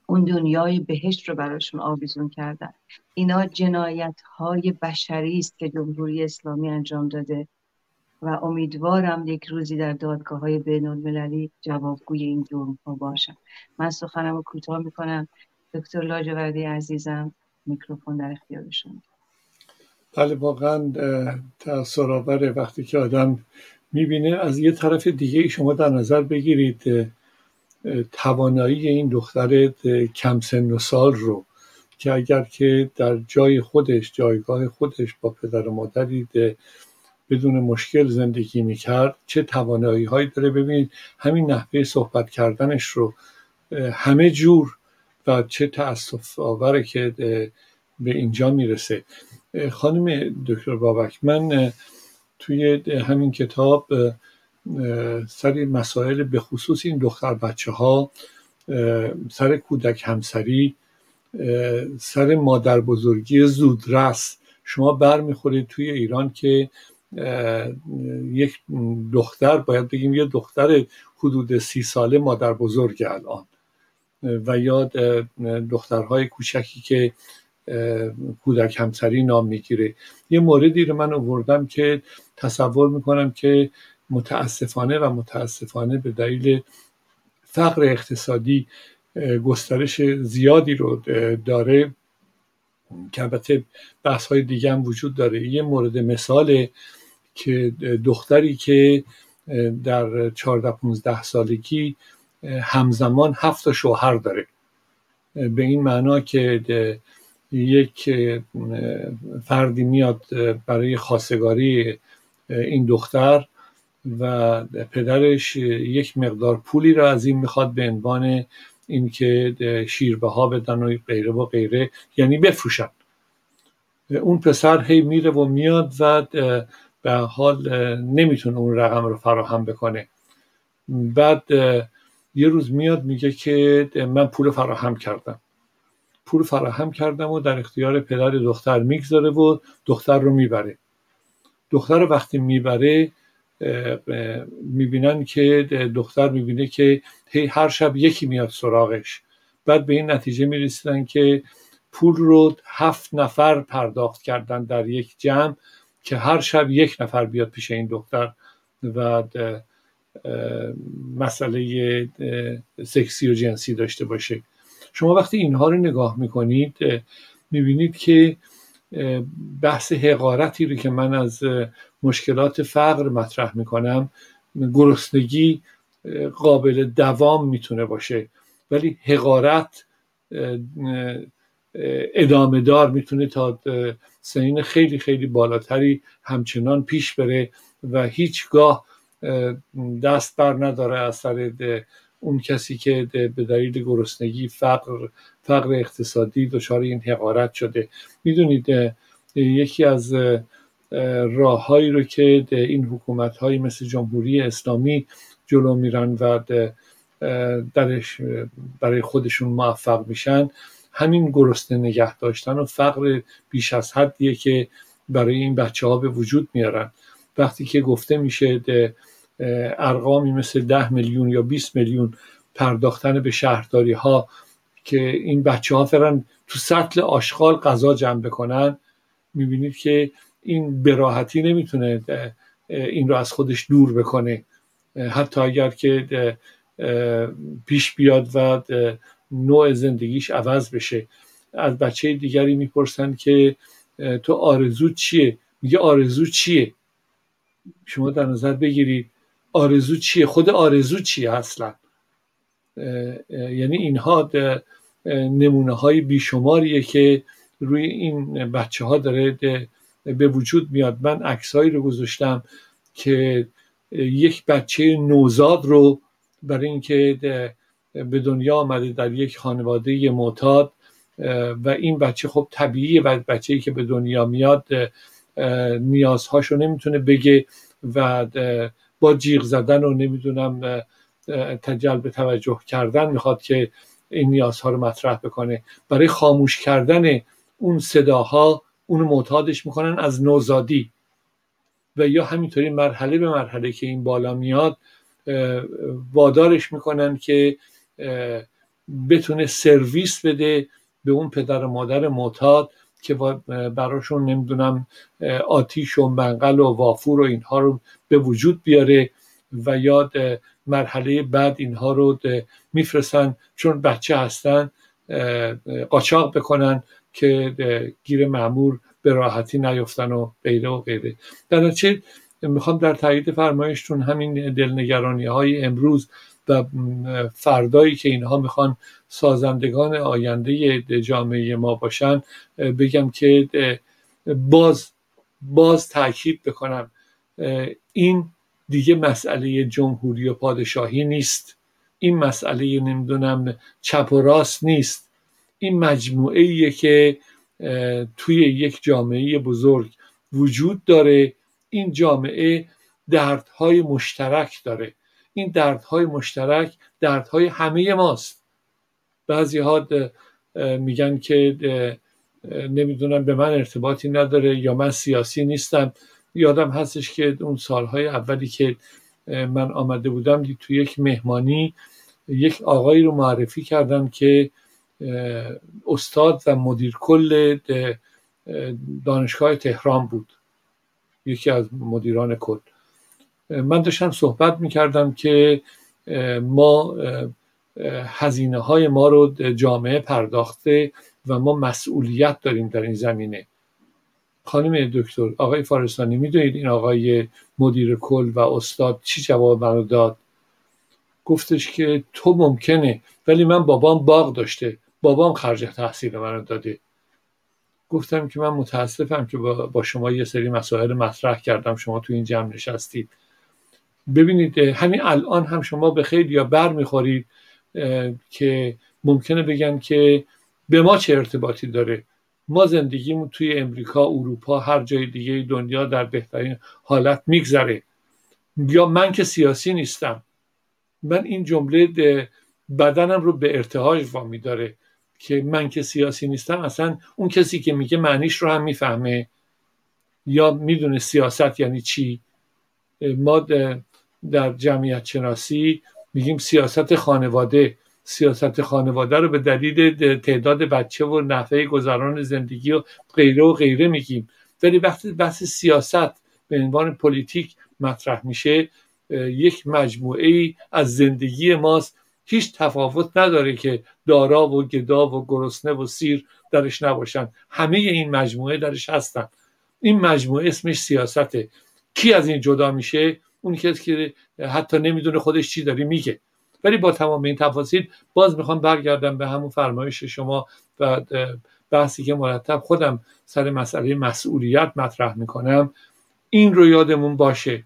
اون دنیای بهشت رو براشون آویزون کردن. اینا جنایت های بشری است که جمهوری اسلامی انجام داده. و امیدوارم یک روزی در دادگاه های بین المللی جوابگوی این جرم ها باشم. من سخنم رو کوتاه می‌کنم. دکتر لاجوردی عزیزم میکروفون در اختیار شما بله واقعا تأثیر وقتی که آدم می‌بینه از یه طرف دیگه شما در نظر بگیرید توانایی این دختر کم سن و سال رو که اگر که در جای خودش جایگاه خودش با پدر و مادری بدون مشکل زندگی می‌کرد چه توانایی هایی داره؟ ببینید همین نحوه صحبت کردنش رو همه جور و چه تأصف آوره که به اینجا می‌رسه. خانم دکتر بابک من توی همین کتاب سر مسائل به خصوص این دختر بچه ها سر کودک همسری سر مادر بزرگی زودرس. شما برمیخورید توی ایران که یک دختر باید بگیم یه دختر حدود سی ساله مادر بزرگ الان. و یا دخترهای کوچکی که کودک همسری نام می‌گیره. یه موردی رو من آوردم که تصور می‌کنم که متاسفانه و متاسفانه به دلیل فقر اقتصادی گسترش زیادی رو داره. که البته بحث های دیگه هم وجود داره. یه مورد مثال که دختری که در 14 15 سالگی همزمان هفت شوهر داره. به این معنا که یک فردی میاد برای خواستگاری این دختر و پدرش یک مقدار پولی را از این می‌خواد به عنوان اینکه شیربه ها بدن و غیره و غیره یعنی بفروشن. اون پسر هی میره و میاد و به حال نمی‌تونه اون رقم رو فراهم بکنه. بعد یه روز میاد میگه که من پول فراهم کردم. پول فراهم کردم و در اختیار پدر دختر می‌گذاره و دختر رو می‌بره. دختر رو وقتی می‌بره می‌بینن که دختر می‌بینه که هی هر شب یکی میاد سراغش. بعد به این نتیجه می‌رسیدن که پول رو هفت نفر پرداخت کردن در یک جمع. که هر شب یک نفر بیاد پیش این دختر و مسئله سکسی و جنسی داشته باشه. شما وقتی اینها رو نگاه می‌کنید می‌بینید که بحث حقارتی رو که من از مشکلات فقر مطرح می‌کنم گرسنگی قابل دوام می‌تونه باشه. ولی حقارت ادامه دار می‌تونه تا سنین خیلی خیلی بالاتری همچنان پیش بره و هیچگاه دست بر نداره از سر اون کسی که به دلیل گرسنگی فقر فقر اقتصادی دچار این حقارت شده. می‌دونید یکی از راههایی رو که این حکومت های مثل جمهوری اسلامی جلو میرن و درش برای خودشون موفق میشن همین گرسنه نگه داشتن و فقر بیش از حدیه که برای این بچه ها به وجود میارن. وقتی که گفته میشه ارقامی مثل ده میلیون یا 20 میلیون پرداختن به شهرداری ها که این بچه ها فرن تو سطل آشغال غذا جمع بکنن می‌بینید که این براحتی نمی‌تونه این رو از خودش دور بکنه. حتی اگر که پیش بیاد و نوع زندگیش عوض بشه. از بچه دیگری می‌پرسن که تو آرزو چیه؟ میگه آرزو چیه؟ شما در نظر بگیرید آرزو چیه؟ خود آرزو چیه اصلا؟ یعنی اینها نمونه های بیشماریه که روی این بچه ها داره به وجود میاد. من عکسهایی رو گذاشتم که یک بچه نوزاد رو برای اینکه به دنیا آمده در یک خانواده معتاد و این بچه خب طبیعیه و بچه که به دنیا میاد نیازهاشو نمی‌تونه بگه و با جیغ زدن و نمی‌دونم تجلب توجه کردن می‌خواد که این نیازها رو مطرح بکنه. برای خاموش کردن اون صداها اون معتادش می‌کنن از نوزادی. و یا همینطوری مرحله به مرحله که این بالا میاد وادارش می‌کنن که بتونه سرویس بده به اون پدر و مادر معتاد که براشون نمی‌دونم آتیش و منقل و وافور و اینها رو به وجود بیاره و یاد مرحله بعد اینها رو میفرستن. چون بچه هستن قاچاق بکنن که گیر معمور به راحتی نیفتن و غیره و غیره. در می‌خوام در تایید فرمایشتون همین دلنگرانی های امروز و فردایی که اینها می‌خوان سازندگان آینده جامعه ما باشن بگم که باز باز تاکید بکنم این دیگه مسئله جمهوری و پادشاهی نیست. این مسئله نمی‌دونم چپ و راست نیست. این مجموعه ایه که توی یک جامعه بزرگ وجود داره. این جامعه دردهای مشترک داره. این دردهای مشترک دردهای همه ماست. بعضی ها میگن که نمی‌دونم به من ارتباطی نداره یا من سیاسی نیستم. یادم هستش که اون سالهای اولی که من آمده بودم توی یک مهمانی یک آقایی رو معرفی کردم که استاد و مدیر کل دانشگاه تهران بود. یکی از مدیران کل. من داشتم صحبت می‌کردم که ما هزینه های ما رو جامعه پرداخته و ما مسئولیت داریم در این زمینه. خانم دکتر آقای فارستانی می‌دونید این آقای مدیر کل و استاد چی جواب منو داد؟ گفتش که تو ممکنه ولی من بابام باغ داشته. بابام خرج تحصیل منو داده. گفتم که من متاسفم که با شما یه سری مسائل مطرح کردم. شما تو این جمع نشستید. ببینید همین الان هم شما به خیلی یا بر می‌خورید که ممکنه بگن که به ما چه ارتباطی داره. ما زندگیمون توی امریکا اروپا هر جای دیگه دنیا در بهترین حالت میگذره. یا من که سیاسی نیستم من این جمله بدنم رو به ارتهاج وامی داره که من که سیاسی نیستم اصلا اون کسی که میگه معنیش رو هم می‌فهمه. یا می‌دونه سیاست یعنی چی؟ ما در جمعیت شناسی میگیم سیاست خانواده. سیاست خانواده رو به دلیل تعداد بچه و نحوه گذران زندگی و غیره و غیره میگیم. ولی وقتی بحث سیاست به عنوان پلیتیک مطرح میشه یک مجموعه ای از زندگی ماست. هیچ تفاوت نداره که دارا و گدا و گرسنه و سیر درش نباشن. همه این مجموعه درش هستن. این مجموعه اسمش سیاسته. کی از این جدا میشه؟ اون کسی که حتی نمی‌دونه خودش چی داره میگه. ولی با تمام این تفاصیل باز می‌خوام برگردم به همون فرمایش شما و بحثی که مرتب خودم سر مسئله مسئولیت مطرح می‌کنم. این رو یادمون باشه.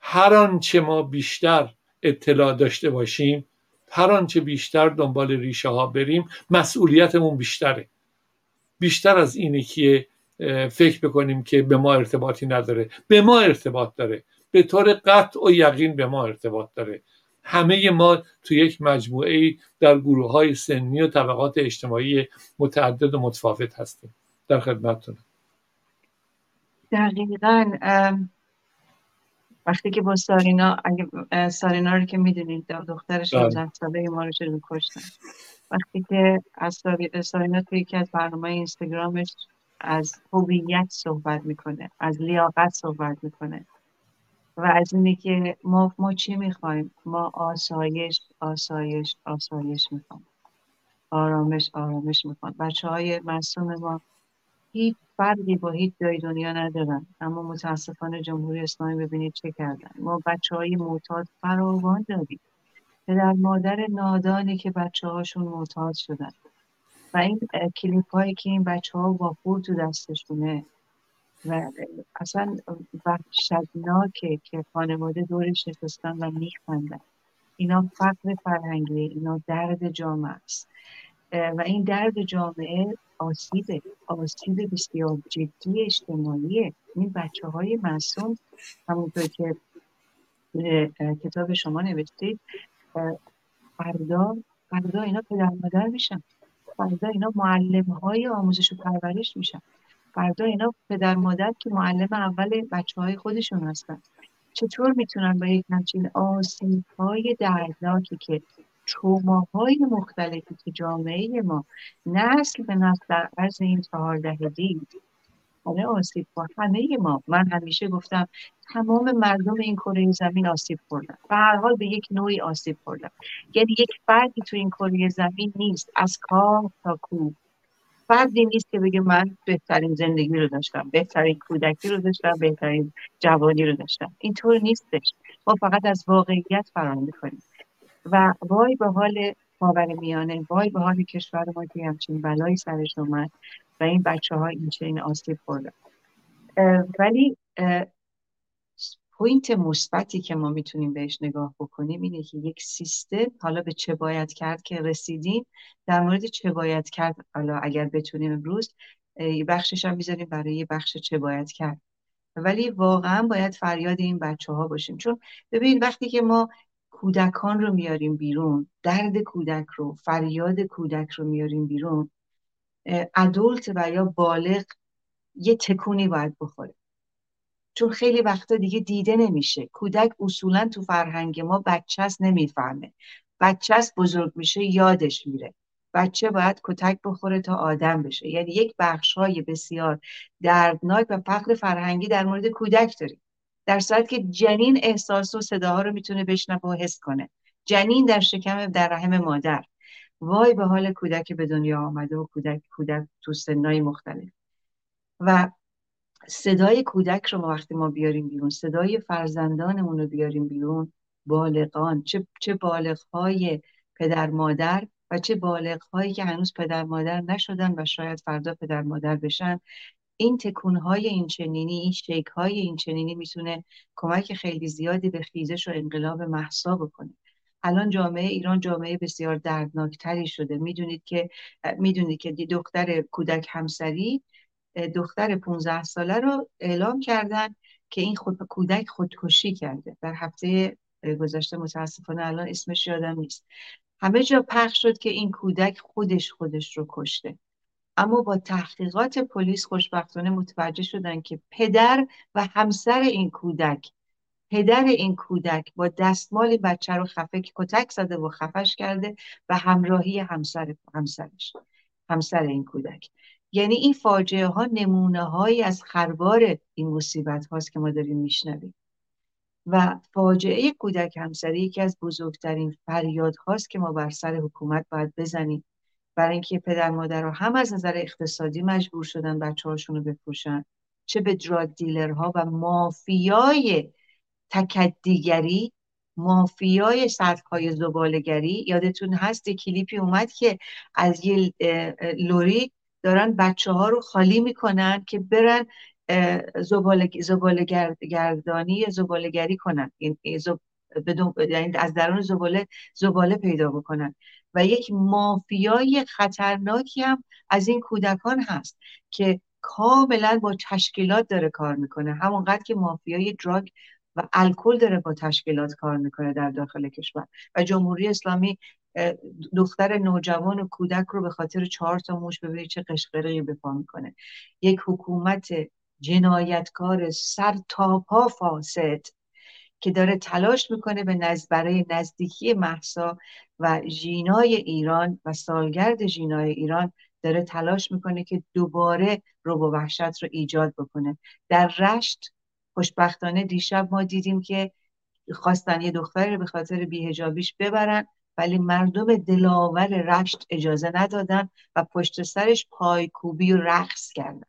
هر آنچه ما بیشتر اطلاع داشته باشیم هر آنچه بیشتر دنبال ریشه ها بریم مسئولیتمون بیشتره. بیشتر از اینه که فکر بکنیم که به ما ارتباطی نداره. به ما ارتباط داره. به طور قطع و یقین به ما ارتباط داره. همه ما تو یک مجموعه در گروه های سنی و طبقات اجتماعی متعدد و متفاوت هستیم. در خدمتتونم دقیقا وقتی که با سارینا اگه سارینا رو که می‌دونید دخترش 16 بله. ساله ما رو چه کشتن. وقتی که از سارینا توی یکی از برنامه اینستاگرامش از هویت صحبت می‌کنه از لیاقت صحبت می‌کنه. و از اینه که ما, ما چی می‌خوایم؟ ما آسایش آسایش آسایش می‌خوایم آرامش آرامش می‌خوایم بچه های معصوم ما هیچ فرقی با هیچ جای دنیا ندارن. اما متاسفانه جمهوری اسلامی ببینید چه کردن. ما بچه های معتاد فراوان داریم. پدر مادر نادانی که بچه هاشون معتاد شدن. و این کلیپ هایی که این بچه ها با تو دستشونه و اصلا وحشتناکه که خانواده دورش نشستن و میخندن. اینا فقر فرهنگی اینا درد جامعه است. و این درد جامعه آسیب آسیب بسیار جدی اجتماعیه. این بچه های معصوم همونطور که کتاب شما نوشتید فردا فردا اینا پدر مادر میشن. فردا اینا معلم های آموزش و پرورش میشن. فردا اینا پدر مادر که معلم اول بچه های خودشون هستن. چطور می‌تونن با یک همچین آسیب های دردناکی که های مختلفی که جامعه ما نسل به نسل در عرض این چهار دهگی همه آسیب با همه ما من همیشه گفتم تمام مردم این کره زمین آسیب خوردن. و هر حال به یک نوعی آسیب خوردن. یعنی یک فردی تو این کره زمین نیست از کار تا کو فردی نیست که بگه من بهترین زندگی رو داشتم بهترین کودکی رو داشتم بهترین جوانی رو داشتم اینطور نیستش ما فقط از واقعیت فرار می‌کنیم و وای به حال خاور میانه وای به حال کشور ما که همچین بلایی سرش اومد و این بچه ها این چنین آسیب خوردن ولی point مثبتی که ما می‌تونیم بهش نگاه بکنیم اینه که یک سیستم حالا به چه باید کرد که رسیدیم در مورد چه باید کرد حالا اگر بتونیم امروز بخشش هم می‌ذاریم برای بخش چه باید کرد. ولی واقعا باید فریاد این بچه ها باشیم. چون ببینید وقتی که ما کودکان رو میاریم بیرون درد کودک رو فریاد کودک رو میاریم بیرون ادولت و یا بالغ یه تکونی باید بخوره. چون خیلی وقتا دیگه دیده نمیشه. کودک اصولا تو فرهنگ ما بچهست نمی‌فهمه. بچهست بزرگ میشه یادش میره. بچه باید کتک بخوره تا آدم بشه. یعنی یک بخش های بسیار دردناک و فقر فرهنگی در مورد کودک داریم. در صورت که جنین احساس و صداها رو می‌تونه بشنوه و حس کنه. جنین در شکم در رحم مادر. وای به حال کودک به دنیا آمده و کودک کودک تو سنهای مختلف. و صدای کودک رو وقتی ما بیاریم بیرون صدای فرزندانمون رو بیاریم بیرون بالغان چه, چه بالغهای پدر مادر و چه بالغهایی که هنوز پدر مادر نشدن و شاید فردا پدر مادر بشن. این تکونهای این چنینی این شیکهای این چنینی می‌تونه کمک خیلی زیادی به خیزش و انقلاب محسا بکنه. الان جامعه ایران جامعه بسیار دردناکتری شده. می‌دونید که می‌دونید که دختر کودک همسری دختر 15 ساله رو اعلام کردن که این خود کودک خودکشی کرده. در هفته گذشته متاسفانه الان اسمش یادم نیست. همه جا پخش شد که این کودک خودش خودش رو کشته. اما با تحقیقات پلیس خوشبختانه متوجه شدن که پدر و همسر این کودک پدر این کودک با دستمال بچه رو خفه کتک زده و خفش کرده و همراهی همسر همسرش همسر این کودک. یعنی این فاجعه ها نمونه هایی از خربار این مصیبت هاست که ما داریم میشنویم. و فاجعه کودک همسری یکی از بزرگترین فریاد هاست که ما بر سر حکومت باید بزنیم. برای اینکه پدر مادر هم از نظر اقتصادی مجبور شدن بچه هاشون رو بفروشن. چه به دراگ دیلرها و مافیای تکدیگری مافیای سطح های زبالگری یادتون هست کلیپی اومد که از یه لوری دارن بچه ها رو خالی می‌کنن که برن زباله گردانی زبالگری کنن. یعنی از درون زباله زباله پیدا بکنن. و یک مافیای خطرناکی هم از این کودکان هست که کاملا با تشکیلات داره کار می‌کنه. همونقدر که مافیای دراگ و الکل داره با تشکیلات کار می‌کنه در داخل کشور. و جمهوری اسلامی دختر نوجوان و کودک رو به خاطر چهار تا موش ببینید چه قشقرقی به پا می‌کنه. یک حکومت جنایتکار سر تا پا فاسد که داره تلاش می‌کنه به نزد برای نزدیکی محسا و ژینای ایران و سالگرد ژینای ایران داره تلاش می‌کنه که دوباره رو وحشت رو ایجاد بکنه. در رشت خوشبختانه دیشب ما دیدیم که خواستن یه دختری رو به خاطر بیهجابیش ببرن ولی مردم دلاور رشت اجازه ندادن و پشت سرش پایکوبی و رقص کردن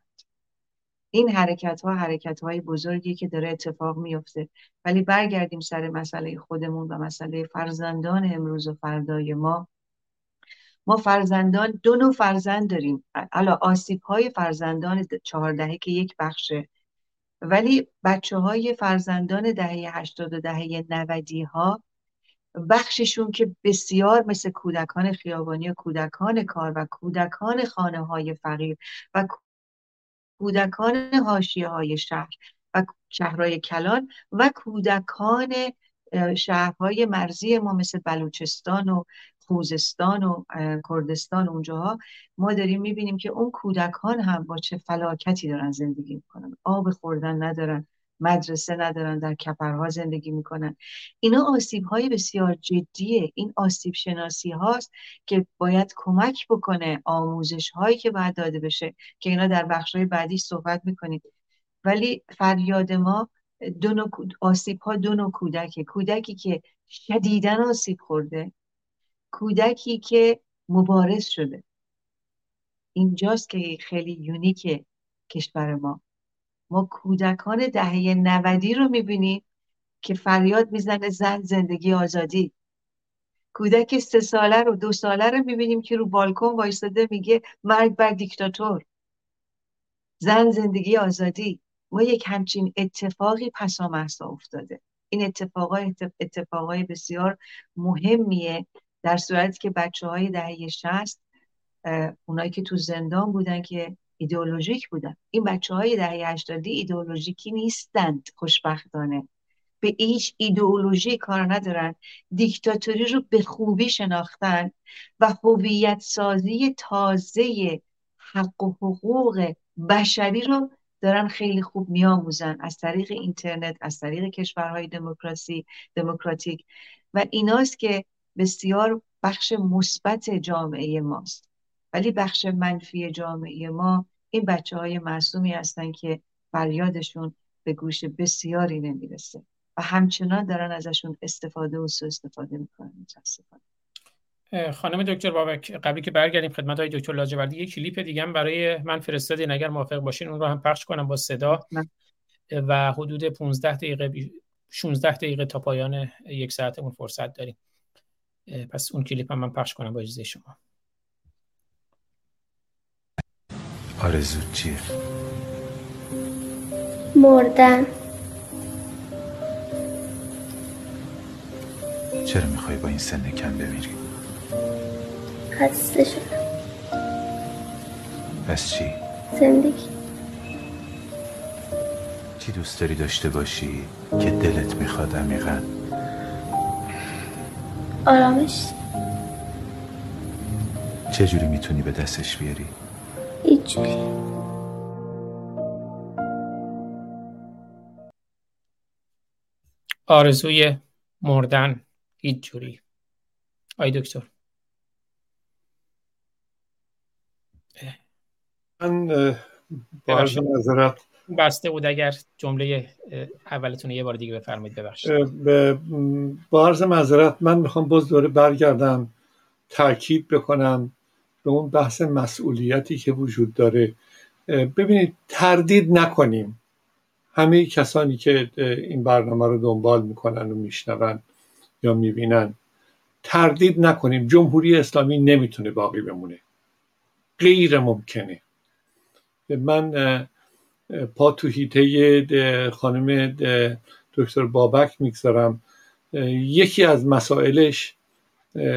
این حرکت ها حرکت های بزرگی که داره اتفاق میفته ولی برگردیم سر مسئله خودمون و مسئله فرزندان امروز و فردای ما. ما فرزندان دو نوع فرزند داریم. حالا آسیب های فرزندان چهاردهه که یک بخشه. ولی بچه های فرزندان دهه هشتاد و دهه نودی ها بخششون که بسیار مثل کودکان خیابانی و کودکان کار و کودکان خانه های فقیر و کودکان حاشیه های شهر و شهرهای کلان و کودکان شهرهای مرزی ما مثل بلوچستان و خوزستان و کردستان اونجاها ما داریم می‌بینیم که اون کودکان هم با چه فلاکتی دارن زندگی می‌کنن. آب خوردن ندارن. مدرسه ندارن در کپرها زندگی می‌کنن. اینا آسیب های بسیار جدیه. این آسیب شناسی هاست که باید کمک بکنه آموزش هایی که باید داده بشه که اینا در بخش های بعدی صحبت می‌کنید. ولی فریاد ما دو آسیب ها دو نوع کودکه. کودکی که شدیدن آسیب خورده کودکی که مبارز شده. اینجاست که خیلی یونیک کشور ما. ما کودکان دهه نودی رو می‌بینیم که فریاد می‌زنه زن زندگی آزادی. کودک سه ساله رو دو ساله رو می‌بینیم که رو بالکن وایستاده میگه مرگ بر دیکتاتور. زن زندگی آزادی. ما یک همچین اتفاقی پسا محسا افتاده. این اتفاقای اتفاقای بسیار مهمیه در صورتی که بچه های دهه شست اونایی که تو زندان بودن که ایدئولوژیک بودن. این بچه های دهه هشتادی ایدئولوژیکی نیستند خوشبختانه. به هیچ ایدئولوژی کار ندارن. دیکتاتوری رو به خوبی شناختن و هویت سازی تازه حق و حقوق بشری رو دارن خیلی خوب میآموزن از طریق اینترنت از طریق کشورهای دموکراسی دموکراتیک. و ایناست که بسیار بخش مثبت جامعه ماست. ولی بخش منفی جامعه ما این بچه های معصومی هستن که فریادشون به گوش بسیاری نمی‌رسه و همچنان دارن ازشون استفاده و سو استفاده می‌کنن متاسفانه. خانم دکتر بابک قبلی که برگردیم خدمت های دکتر لاجوردی یک کلیپ دیگه هم برای من فرستادین اگر موافق باشین اون رو هم پخش کنم با صدا. و حدود 15 دقیقه 16 دقیقه تا پایان یک ساعتمون فرصت داریم. پس اون کلیپ هم من پخش کنم با اجازه شما. آرزو چیه؟ مردن چرا می‌خوای با این سن کم بمیری؟ خسته شدم پس چی؟ زندگی چی دوست داری داشته باشی که دلت می‌خواد عمیقا آرامش چجوری می‌تونی به دستش بیاری؟ هیچجوری آرزوی مردن هیچ جوری. آی دکتر. من با نظرت بسته بود اگر جمله اولتون یه بار دیگه بفرمایید ببخشید. با عرض معذرت من می‌خوام باز دوره برگردم تاکید بکنم. به اون بحث مسئولیتی که وجود داره ببینید تردید نکنیم. همه کسانی که این برنامه رو دنبال می‌کنن و میشنون یا می‌بینن تردید نکنیم. جمهوری اسلامی نمی‌تونه باقی بمونه. غیر ممکنه. من پا تو هیته خانم دکتر بابک می‌گذارم. یکی از مسائلش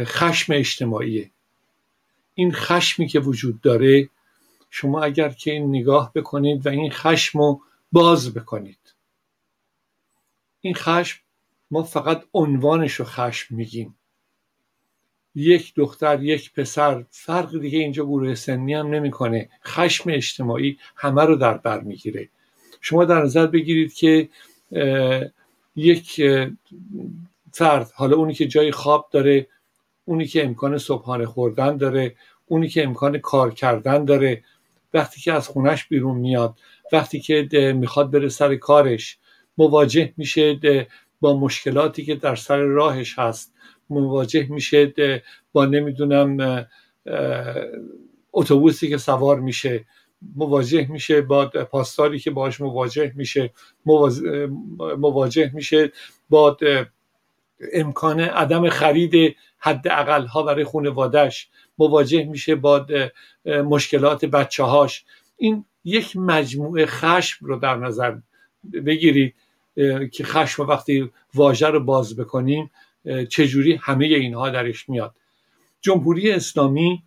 خشم اجتماعیه. این خشمی که وجود داره شما اگر که این نگاه بکنید و این خشم رو باز بکنید. این خشم ما فقط عنوانش رو خشم میگیم. یک دختر یک پسر فرق دیگه اینجا گروه سنی هم نمی‌کنه. خشم اجتماعی همه رو در بر می‌گیره. شما در نظر بگیرید که یک فرد حالا اونی که جای خواب داره اونی که امکان صبحانه خوردن داره اونی که امکان کار کردن داره. وقتی که از خونش بیرون میاد وقتی که می‌خواد بره سر کارش مواجه میشه با مشکلاتی که در سر راهش هست. مواجه میشه با نمی‌دونم اتوبوسی که سوار میشه. مواجه میشه با پاسداری که باش مواجه میشه. مواجه میشه با امکان عدم خرید حد اقل ها برای خانوادش مواجه میشه با مشکلات بچه هاش این یک مجموعه خشم رو در نظر بگیرید که خشم وقتی واژه رو باز بکنیم چجوری همه اینها درش میاد. جمهوری اسلامی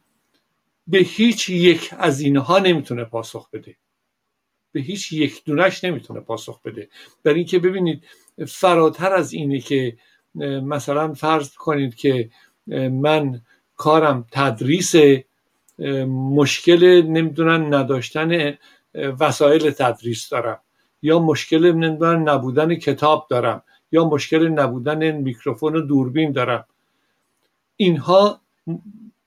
به هیچ یک از اینها نمی‌تونه پاسخ بده. به هیچ یک دونش نمی‌تونه پاسخ بده. برای اینکه ببینید فراتر از اینه که مثلا فرض کنید که من کارم تدریس مشکل نمی‌دونن نداشتن وسایل تدریس دارم یا مشکل نمی‌دونن نبودن کتاب دارم یا مشکل نبودن میکروفون و دوربین دارم. اینها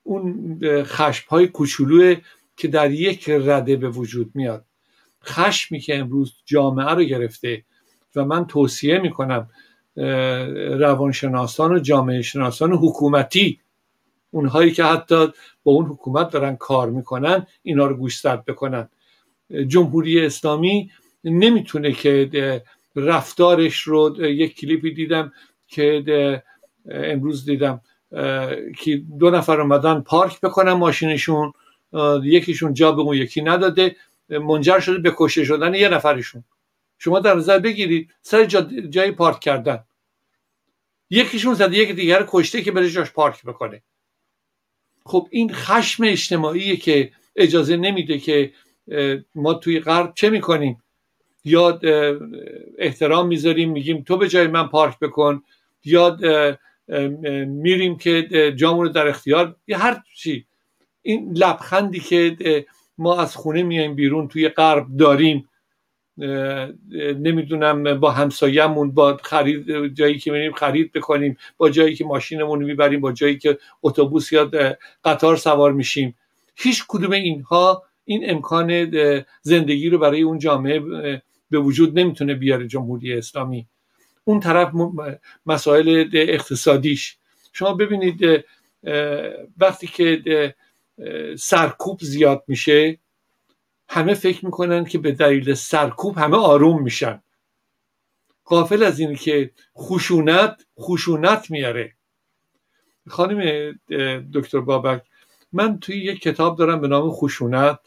اون خشم های کوچولو که در یک رده به وجود میاد. خشمی که امروز جامعه رو گرفته و من توصیه می‌کنم روانشناسان و جامعه شناسان حکومتی. اونهایی که حتی با اون حکومت دارن کار می‌کنن اینا رو گوشزد بکنن. جمهوری اسلامی نمی‌تونه که رفتارش رو یک کلیپی دیدم که امروز دیدم که دو نفر اومدن پارک بکنن ماشینشون یکیشون جا به اون یکی نداده منجر شده به کشته شدن یه نفرشون. شما در نظر بگیرید سر جا جای پارک کردن. یکیشون زده یک دیگر کشته که بره جاش پارک بکنه. خب این خشم اجتماعی که اجازه نمیده که ما توی غرب چه می‌کنیم؟ یا احترام می‌ذاریم میگیم تو به جای من پارک بکن یا میریم که جامون رو در اختیار یا هر چی. این لبخندی که ما از خونه میایم بیرون توی غرب داریم. نمی‌دونم با همسایهمون با خرید جایی که میریم خرید بکنیم با جایی که ماشینمون می‌بریم با جایی که اتوبوس یا قطار سوار میشیم. هیچ کدوم اینها این امکان زندگی رو برای اون جامعه به وجود نمی‌تونه بیاره جمهوری اسلامی. اون طرف مسائل اقتصادیش. شما ببینید وقتی که سرکوب زیاد میشه همه فکر می‌کنن که به دلیل سرکوب همه آروم میشن. قافل از این که خشونت خشونت میاره. خانم دکتر بابک من توی یک کتاب دارم به نام خشونت.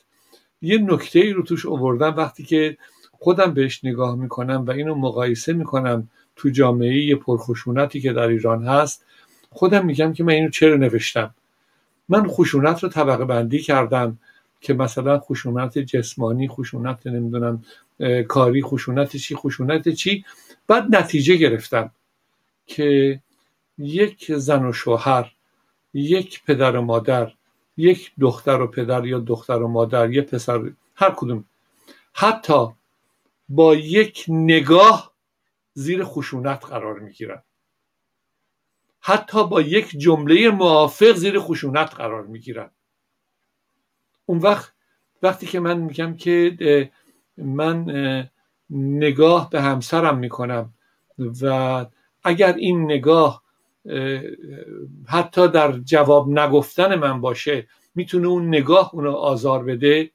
یه نکته ای رو توش آوردم وقتی که خودم بهش نگاه می‌کنم و اینو مقایسه می‌کنم تو جامعه پرخشونتی که در ایران هست خودم میگم که من اینو چرا نوشتم؟ من خشونت رو طبقه بندی کردم. که مثلا خشونت جسمانی خشونت نمی‌دونم کاری خشونت چی خشونت چی. بعد نتیجه گرفتم که یک زن و شوهر یک پدر و مادر یک دختر و پدر یا دختر و مادر یک پسر هر کدوم حتی با یک نگاه زیر خشونت قرار می‌گیرن. حتی با یک جمله موافق زیر خشونت قرار می‌گیرن. اون وقت وقتی که من میگم که من نگاه به همسرم می‌کنم و اگر این نگاه حتی در جواب نگفتن من باشه می‌تونه اون نگاه اونو آزار بده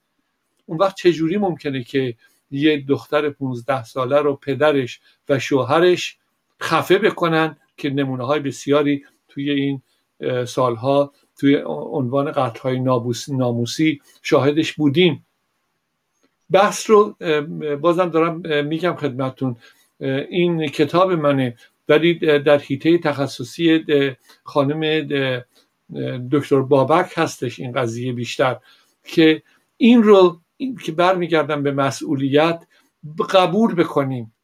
اون وقت چجوری ممکنه که یه دختر 15 ساله رو پدرش و شوهرش خفه بکنن که نمونه های بسیاری توی این سالها توی عنوان قتل های ناموسی شاهدش بودیم. بحث رو بازم دارم میگم خدمتون این کتاب منه. ولی در حیطه تخصصی خانم دکتر بابک هستش این قضیه بیشتر که این رو این که برمیگردم به مسئولیت قبول بکنیم.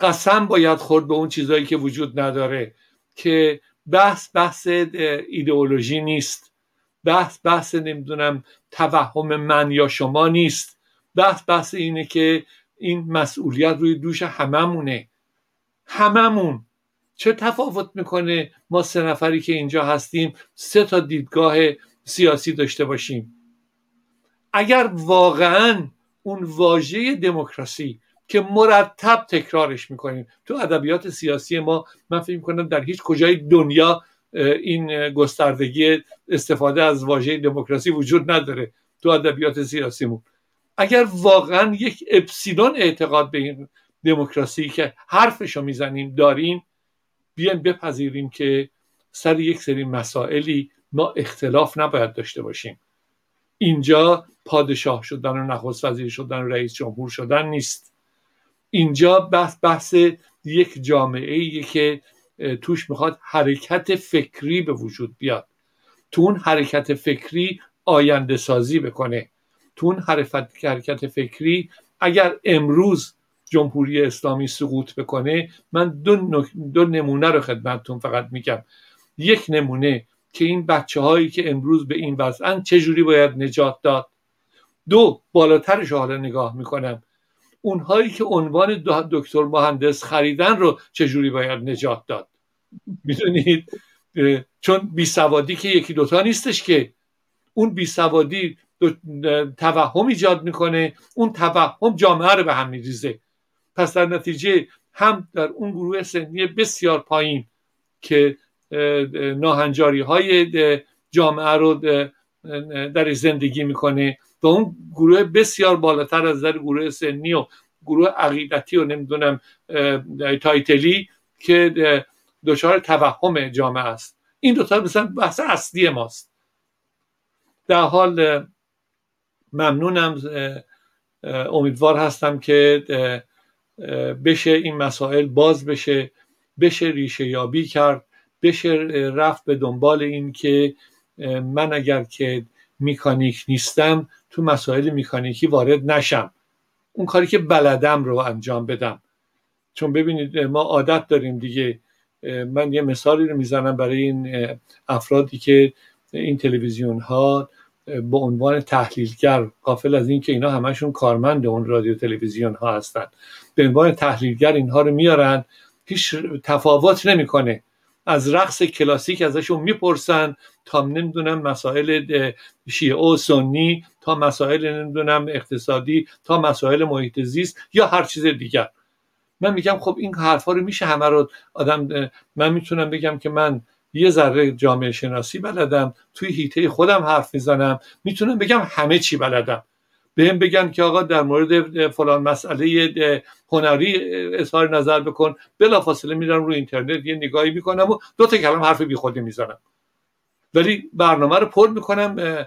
قسم باید خورد به اون چیزهایی که وجود نداره که بحث بحث ایدئولوژی نیست. بحث بحث نمی‌دونم توهم من یا شما نیست. بحث بحث اینه که این مسئولیت روی دوش هممونه. هممون. چه تفاوت می‌کنه ما سه نفری که اینجا هستیم سه تا دیدگاه سیاسی داشته باشیم؟ اگر واقعا اون واژه دموکراسی که مرتب تکرارش می‌کنیم. تو ادبیات سیاسی ما من فکر می‌کنم در هیچ کجای دنیا این گستردگی استفاده از واژه دموکراسی وجود نداره تو ادبیات سیاسیمون. اگر واقعا یک اپسیلون اعتقاد به این دموکراسی که حرفشو می‌زنیم داریم بیایم بپذیریم که سر یک سری مسائلی ما اختلاف نباید داشته باشیم. اینجا پادشاه شدن و نخست وزیر شدن و رئیس جمهور شدن نیست. اینجا بحث بحث یک جامعه ای که توش می‌خواد حرکت فکری به وجود بیاد. تو اون حرکت فکری آینده سازی بکنه. تو اون حرکت فکری اگر امروز جمهوری اسلامی سقوط بکنه من دو, دو نمونه رو خدمتتون فقط میگم. یک نمونه که این بچه هایی که امروز به این وضعن چجوری باید نجات داد. دو بالاترش حالا نگاه می‌کنم. اونهایی که عنوان دکتر مهندس خریدن رو چجوری باید نجات داد؟ می‌دونید؟ چون بیسوادی که یکی دوتا نیستش که. اون بیسوادی توهم ایجاد می‌کنه اون توهم جامعه رو به هم میریزه. پس در نتیجه هم در اون گروه سنی بسیار پایین که ناهنجاری های جامعه رو در زندگی می‌کنه. و اون گروه بسیار بالاتر از در گروه سنی و گروه عقیدتی و نمی‌دونم تایتلی که دچار توهم جامعه است. این دوتا مثلا بحث اصلی ماست. در حال ممنونم امیدوار هستم که بشه این مسائل باز بشه بشه ریشه یابی کرد بشه رفت به دنبال این که من اگر که میکانیک نیستم تو مسائل میکانیکی وارد نشم. اون کاری که بلدم رو انجام بدم. چون ببینید ما عادت داریم دیگه. من یه مثالی رو می‌زنم برای این افرادی که این تلویزیون ها به عنوان تحلیلگر قافل از اینکه اینا همشون کارمند اون رادیو تلویزیون ها هستن. به عنوان تحلیلگر اینها رو میارن هیچ تفاوت نمی‌کنه. از رقص کلاسیک ازشون می‌پرسن تا نمی‌دونم مسائل شیعه و سنی تا مسائل نمی‌دونم اقتصادی تا مسائل محیط زیست یا هر چیز دیگر. من میگم خب این حرفا رو میشه همه رو آدم من می‌تونم بگم که من یه ذره جامعه شناسی بلدم توی هیته خودم حرف می‌زنم می‌تونم بگم همه چی بلدم. به هم بگن که آقا در مورد فلان مسئله هنری اظهار نظر بکن. بلافاصله میرم روی اینترنت یه نگاهی می‌کنم و دو تا کلم حرف بیخودی می‌زنم. ولی برنامه رو پر می‌کنم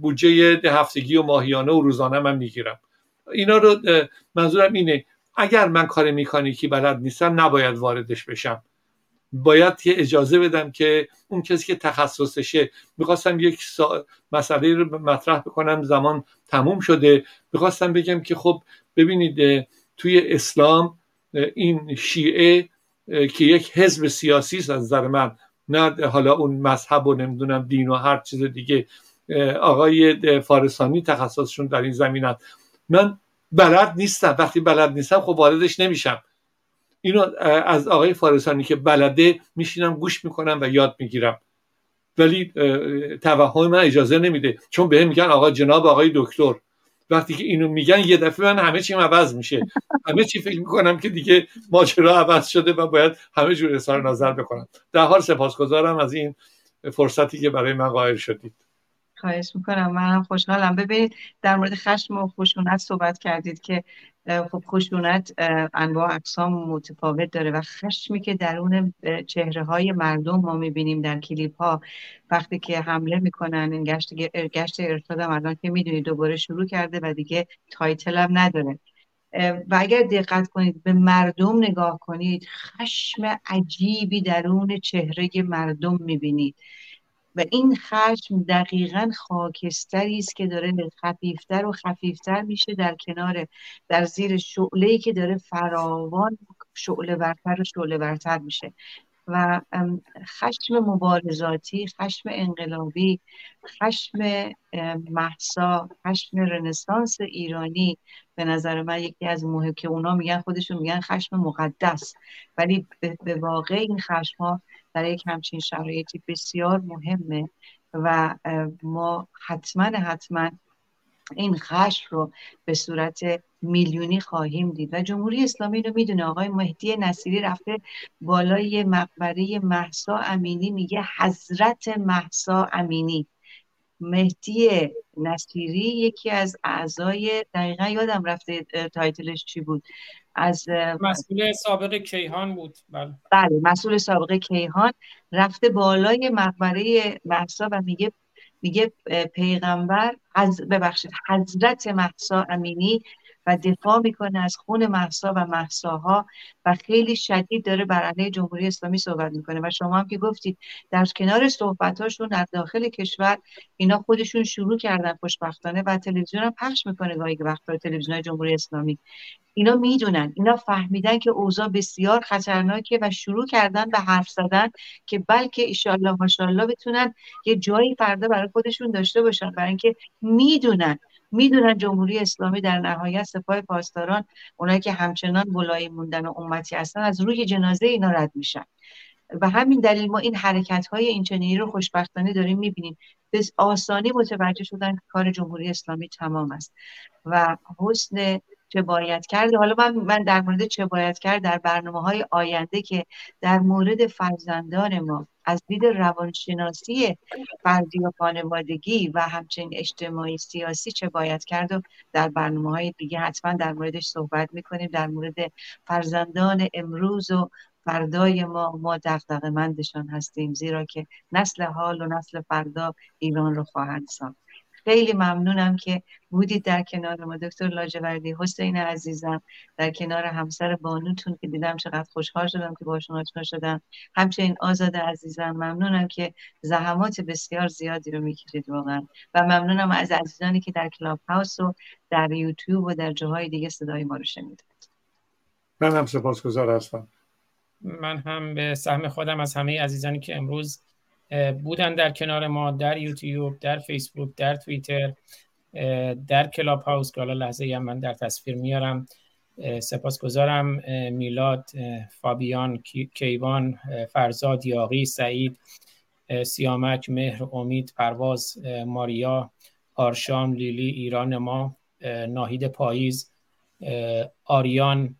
بودجه هفتگی و ماهیانه و روزانه من می‌گیرم. اینا رو منظورم اینه اگر من کار میکانیکی بلد نیستم نباید واردش بشم. باید که اجازه بدم که اون کسی که تخصصشه می‌خواستم یک مسئله رو مطرح بکنم زمان تموم شده. می‌خواستم بگم که خب ببینید توی اسلام این شیعه که یک حزب سیاسی است از نظر من نه حالا اون مذهب و نمی‌دونم دین و هر چیز دیگه. آقای فارسانی تخصصشون در این زمین من بلد نیستم. وقتی بلد نیستم خب واردش نمیشم. اینو از آقای فارسانی که بلده میشینم گوش می‌کنم و یاد می‌گیرم. ولی توهم من اجازه نمیده. چون به میگن آقا جناب آقای دکتر. وقتی که اینو میگن یه دفعه من همه چیم عوض میشه. همه چی فکر می‌کنم که دیگه ماجرا عوض شده و باید همه جور اظهار نظر بکنم. در حال سپاسگزارم از این فرصتی که برای من قائل شدید. خواهش می‌کنم. من هم خوشحالم. ببینید در مورد خشم و خشونت صحبت کردید که خب خشونت انواع اقسام متفاوت داره و خشمی که درون چهره های مردم ما می‌بینیم در کلیپ ها وقتی که حمله می‌کنن این گشت, گشت ارشاد الان که می‌دونید دوباره شروع کرده و دیگه title هم نداره. و اگر دقت کنید به مردم نگاه کنید خشم عجیبی درون چهره مردم می‌بینید. و این خشم دقیقا خاکستری است که داره خفیفتر و خفیفتر میشه در کنار در زیر شعله که داره فراوان شعله برتر و شعله برتر میشه. و خشم مبارزاتی خشم انقلابی خشم محسا خشم رنسانس ایرانی به نظر من یکی از مهم که اونا میگن خودشون میگن خشم مقدس. ولی به واقع این خشم ها در یک همچین شرایطی بسیار مهمه و ما حتما حتما این خشم رو به صورت میلیونی خواهیم دید و جمهوری اسلامی رو می‌دونه. آقای مهدی نصیری رفته بالای مقبره محسا امینی میگه حضرت محسا امینی. مهدی نصیری یکی از اعضای دقیقا یادم رفته تایتلش چی بود. از مسئول سابق کیهان بود. بله. بله مسئول سابق کیهان. رفته بالای مقبره محسا و میگه میگه پیغمبر از ببخشید حضرت محسا امینی و دفاع می‌کنه از خون محسا و محساها و خیلی شدید داره بر علیه جمهوری اسلامی صحبت می‌کنه. و شما هم که گفتید در کنار صحبتاشون در داخل کشور اینا خودشون شروع کردن خوشبختانه و تلویزیون هم پخش می‌کنه گاهی وقتا تلویزیون جمهوری اسلامی. اینا می‌دونن اینا فهمیدن که اوضاع بسیار خطرناکه و شروع کردن به حرف زدن که بلکه ایشالله ماشاءالله بتونن یه جایی فردا برای خودشون داشته باشن. برای اینکه می‌دونن می‌دونن جمهوری اسلامی در نهایت سپاه پاسداران اونایی که همچنان ولایی موندن و امتی هستن از روی جنازه اینا رد میشن. و همین دلیل ما این حرکت های این رو خوشبختانه داریم می‌بینیم. به آسانی متوجه شدن که کار جمهوری اسلامی تمام است. و حسن چه باید کرد؟ حالا من, من در مورد چه باید کرد در برنامه های آینده که در مورد فرزندان ما از دید روانشناسی فردی و خانوادگی و همچنین اجتماعی سیاسی چه باید کرد و در برنامه های دیگه حتما در موردش صحبت می‌کنیم. در مورد فرزندان امروز و فردای ما ما دقدقه هستیم زیرا که نسل حال و نسل فردا ایران رو خواهند ساخت. خیلی ممنونم که بودید در کنار ما. دکتر لاجوردی حسین عزیزم در کنار همسر بانوتون که دیدم چقدر خوشحال شدم که باشون آشنا شدم. همچنین آزاد عزیزم ممنونم که زحمات بسیار زیادی رو می‌کشید واقعا. و ممنونم از عزیزانی که در کلاب هاوس و در یوتیوب و در جاهای دیگه صدای ما رو شنیدند من هم سپاسگزار هستم. من هم به سهم خودم از همه عزیزانی که امروز بودن در کنار ما در یوتیوب در فیسبوک در توییتر در Clubhouse که حالا لحظه من در تصویر میارم. سپاسگزارم میلاد فابیان کیوان فرزاد یاغی سعید سیامک مهر امید پرواز ماریا آرشام لیلی ایران ما ناهید پاییز آریان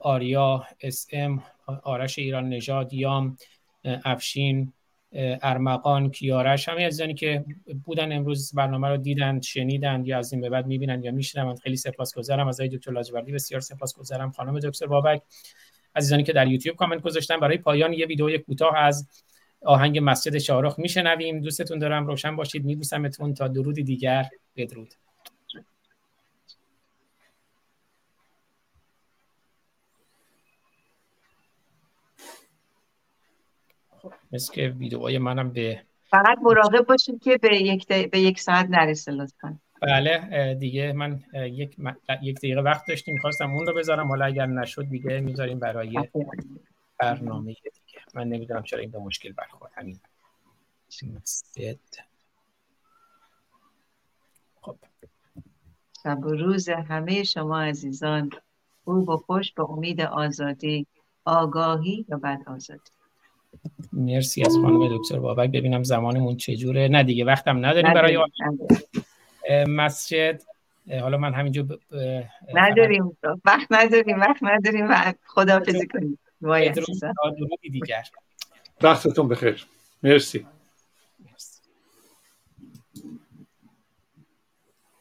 آریا اس ام آرش ایران نژاد یام افشین ارمغان کیارش همه عزیزانی که بودن امروز برنامه رو دیدند شنیدند یا از این به بعد می‌بینند یا میشنوند خیلی سپاسگزارم. از دکتر لاجوردی بسیار سپاسگزارم. خانم دکتر بابک عزیزانی که در یوتیوب کامنت گذاشتن. برای پایان یه ویدیو کوتاه از آهنگ مسجد شاهرخ میشنویم. دوستتون دارم. روشن باشید. میبوسمتون. تا درودی دیگر. بدرود. مثل که ویدیوهای منم به فقط مراقب باشید که به یک, به یک ساعت نرسه لطفا. بله دیگه من یک, یک دقیقه وقت داشتیم می‌خواستم اون رو بذارم حالا اگر نشد دیگه می‌ذاریم برای برنامه دیگه. من نمی‌دونم چرا این به مشکل برخورد همین. خب. شب و روز همه شما عزیزان خوب و خوش به امید آزادی آگاهی و بعد آزادی. مرسی از خانم دکتر بابک. ببینم زمانمون چجوره نه دیگه وقتم نداریم برای مسجد حالا من همینجا ب... نداریم. وقت نداریم وقت نداریم و خداحافظی کنیم. دیگر. وقتتون بخیر. مرسی.